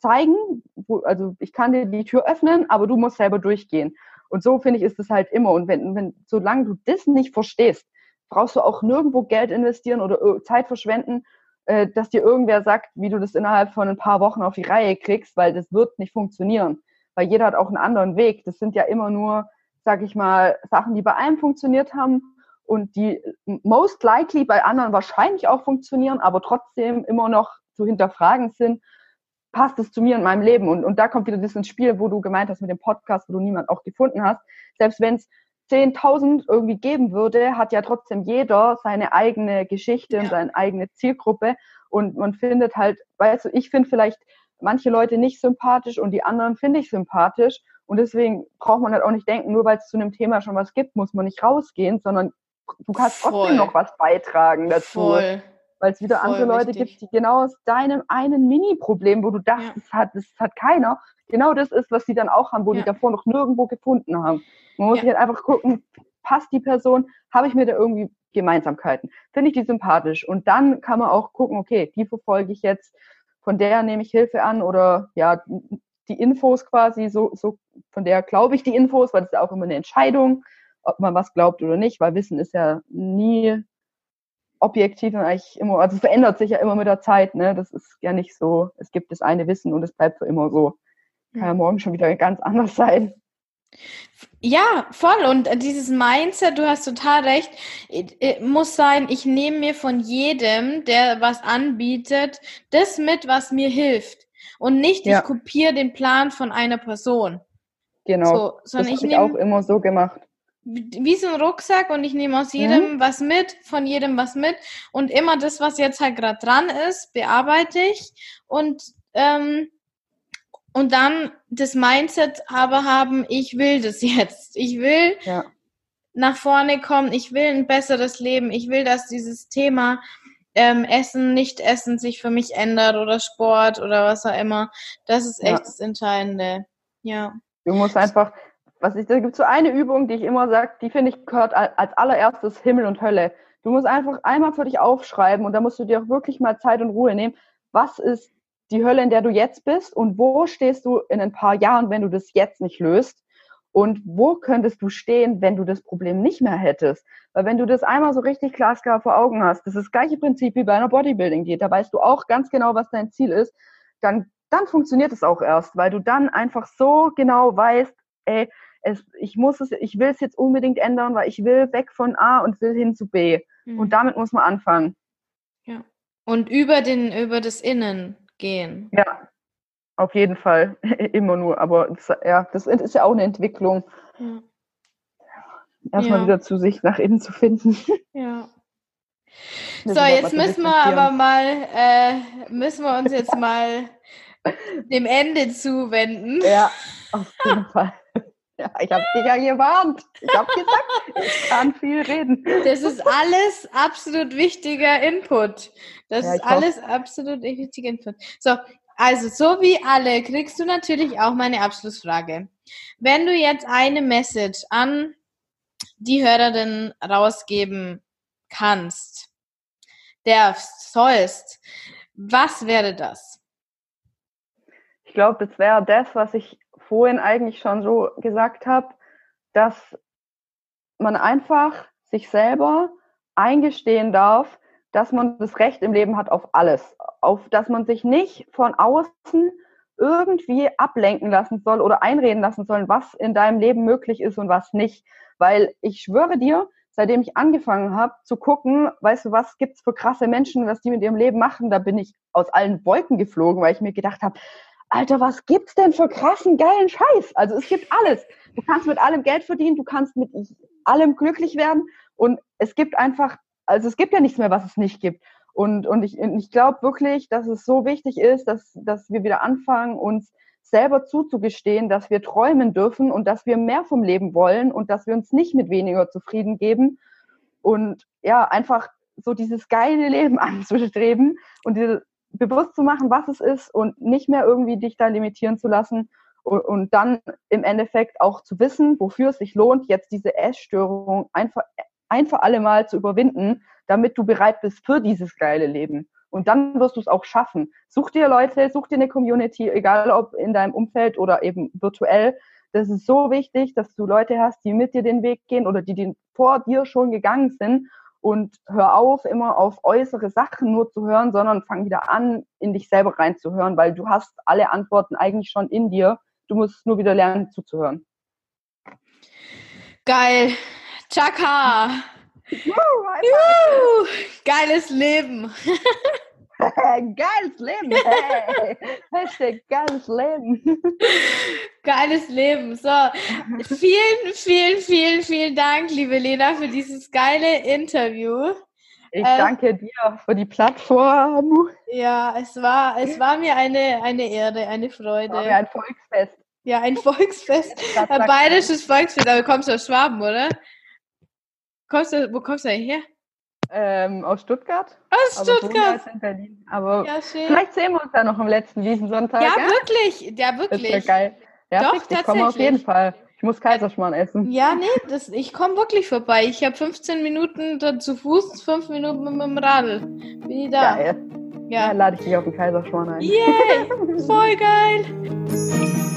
zeigen, wo, also ich kann dir die Tür öffnen, aber du musst selber durchgehen. Und so finde ich, ist es halt immer. Und wenn, wenn, solange du das nicht verstehst, brauchst du auch nirgendwo Geld investieren oder Zeit verschwenden, äh, dass dir irgendwer sagt, wie du das innerhalb von ein paar Wochen auf die Reihe kriegst, weil das wird nicht funktionieren. Weil jeder hat auch einen anderen Weg. Das sind ja immer nur, sag ich mal, Sachen, die bei einem funktioniert haben und die most likely bei anderen wahrscheinlich auch funktionieren, aber trotzdem immer noch zu hinterfragen sind, passt es zu mir in meinem Leben? Und, und da kommt wieder das ins Spiel, wo du gemeint hast mit dem Podcast, wo du niemand auch gefunden hast. Selbst wenn es 10.000 irgendwie geben würde, hat ja trotzdem jeder seine eigene Geschichte ja. und seine eigene Zielgruppe. Und man findet halt, weißt du, ich finde vielleicht manche Leute nicht sympathisch und die anderen finde ich sympathisch. Und deswegen braucht man halt auch nicht denken, nur weil es zu einem Thema schon was gibt, muss man nicht rausgehen, sondern du kannst Voll. trotzdem noch was beitragen dazu. Voll. Weil es wieder Voll andere Leute richtig. gibt, die genau aus deinem einen Mini-Problem, wo du dachtest, ja. das, hat, das hat keiner, genau das ist, was sie dann auch haben, wo ja. die davor noch nirgendwo gefunden haben. Man muss ja. sich halt einfach gucken, passt die Person, habe ich mir da irgendwie Gemeinsamkeiten? Finde ich die sympathisch? Und dann kann man auch gucken, okay, die verfolge ich jetzt, von der nehme ich Hilfe an oder ja, die Infos quasi, so, so von der glaube ich die Infos, weil das ist ja auch immer eine Entscheidung, ob man was glaubt oder nicht, weil Wissen ist ja nie objektiv und eigentlich immer, also es verändert sich ja immer mit der Zeit, ne? Das ist ja nicht so, es gibt das eine Wissen und es bleibt für immer so. Kann ja morgen schon wieder ganz anders sein. Ja, voll. Und dieses Mindset, du hast total recht, muss sein, ich nehme mir von jedem, der was anbietet, das mit, was mir hilft. Und nicht, ja. ich kopiere den Plan von einer Person. Genau. So, sondern das habe ich, ich auch immer so gemacht. Wie so ein Rucksack und ich nehme aus jedem mhm. was mit, von jedem was mit. Und immer das, was jetzt halt gerade dran ist, bearbeite ich. Und ähm, und dann das Mindset aber haben, ich will das <laughs> jetzt. Ich will ja. nach vorne kommen, ich will ein besseres Leben, ich will, dass dieses Thema ähm, Essen, nicht Essen sich für mich ändert oder Sport oder was auch immer. Das ist echt ja. das Entscheidende. Ja. Du musst einfach, was ich, da gibt so eine Übung, die ich immer sage, die finde ich gehört als allererstes Himmel und Hölle. Du musst einfach einmal für dich aufschreiben und da musst du dir auch wirklich mal Zeit und Ruhe nehmen. Was ist die Hölle, in der du jetzt bist und wo stehst du in ein paar Jahren, wenn du das jetzt nicht löst? Und wo könntest du stehen, wenn du das Problem nicht mehr hättest? Weil wenn du das einmal so richtig glasklar vor Augen hast, das ist das gleiche Prinzip wie bei einer Bodybuilding-Diät, da weißt du auch ganz genau, was dein Ziel ist, dann, dann funktioniert es auch erst, weil du dann einfach so genau weißt, ey, es, ich muss es, ich will es jetzt unbedingt ändern, weil ich will weg von A und will hin zu B. Mhm. Und damit muss man anfangen. Ja. Und über den, über das Innen gehen. Ja, auf jeden Fall. <laughs> Immer nur. Aber das, ja, das ist ja auch eine Entwicklung. Ja. Erstmal ja. wieder zu sich nach innen zu finden. Ja. <laughs> so, jetzt müssen wir aber mal, äh, müssen wir uns jetzt mal <laughs> dem Ende zuwenden. Ja, auf jeden Fall. Ja, ich habe dich ja gewarnt. Ich habe gesagt, ich kann viel reden. Das ist alles absolut wichtiger Input. Das ja, ist alles hoffe. absolut wichtiger Input. So, also so wie alle kriegst du natürlich auch meine Abschlussfrage. Wenn du jetzt eine Message an die Hörerin rausgeben kannst, darfst, sollst, was wäre das? Ich glaube, das wäre das, was ich vorhin eigentlich schon so gesagt habe, dass man einfach sich selber eingestehen darf, dass man das Recht im Leben hat auf alles, auf dass man sich nicht von außen irgendwie ablenken lassen soll oder einreden lassen soll, was in deinem Leben möglich ist und was nicht. Weil ich schwöre dir, seitdem ich angefangen habe zu gucken, weißt du, was gibt's für krasse Menschen, was die mit ihrem Leben machen, da bin ich aus allen Wolken geflogen, weil ich mir gedacht habe, Alter, was gibt's denn für krassen, geilen Scheiß? Also es gibt alles. Du kannst mit allem Geld verdienen, du kannst mit allem glücklich werden Und es gibt einfach, also es gibt ja nichts mehr, was es nicht gibt. Und, und ich, ich glaube wirklich, dass es so wichtig ist, dass, dass wir wieder anfangen, uns selber zuzugestehen, dass wir träumen dürfen und dass wir mehr vom Leben wollen und dass wir uns nicht mit weniger zufrieden geben und ja, einfach so dieses geile Leben <laughs> anzustreben und dir bewusst zu machen, was es ist und nicht mehr irgendwie dich da limitieren zu lassen und, und dann im Endeffekt auch zu wissen, wofür es sich lohnt, jetzt diese Essstörung einfach, ein für alle Mal zu überwinden, damit du bereit bist für dieses geile Leben. Und dann wirst du es auch schaffen. Such dir Leute, such dir eine Community, egal ob in deinem Umfeld oder eben virtuell. Das ist so wichtig, dass du Leute hast, die mit dir den Weg gehen oder die den vor dir schon gegangen sind. Und hör auf, immer auf äußere Sachen nur zu hören, sondern fang wieder an, in dich selber reinzuhören, weil du hast alle Antworten eigentlich schon in dir. Du musst nur wieder lernen zuzuhören. Geil. Chaka. Juhu, geiles Leben. <laughs> <laughs> geiles Leben. Hey. <laughs> Hashtag geiles Leben. Geiles Leben. So, vielen, vielen, vielen, vielen Dank, liebe Lena, für dieses geile Interview. Ich äh, danke dir für die Plattform. Ja, es war, es war mir eine, eine Ehre, eine Freude. War mir ein Volksfest. Ja, ein Volksfest. <laughs> Ein bayerisches Volksfest. Aber du kommst aus Schwaben, oder? Kommst du, wo kommst du denn her? Ähm, aus Stuttgart. Aus aber Stuttgart. in Berlin. Aber ja, vielleicht sehen wir uns ja noch am letzten Wiesensonntag. Ja, ja? wirklich. Ja, wirklich. Das geil. Ja, Doch, richtig. Ich komme auf jeden Fall. Ich muss Kaiserschmarrn essen. Ja, nee, das, ich komme wirklich vorbei. Ich habe 15 Minuten zu Fuß, 5 Minuten mit dem Radl. Bin ich da. Geil. Ja. ja, lade ich dich auf den Kaiserschmarrn ein. Yeah, <laughs> voll geil.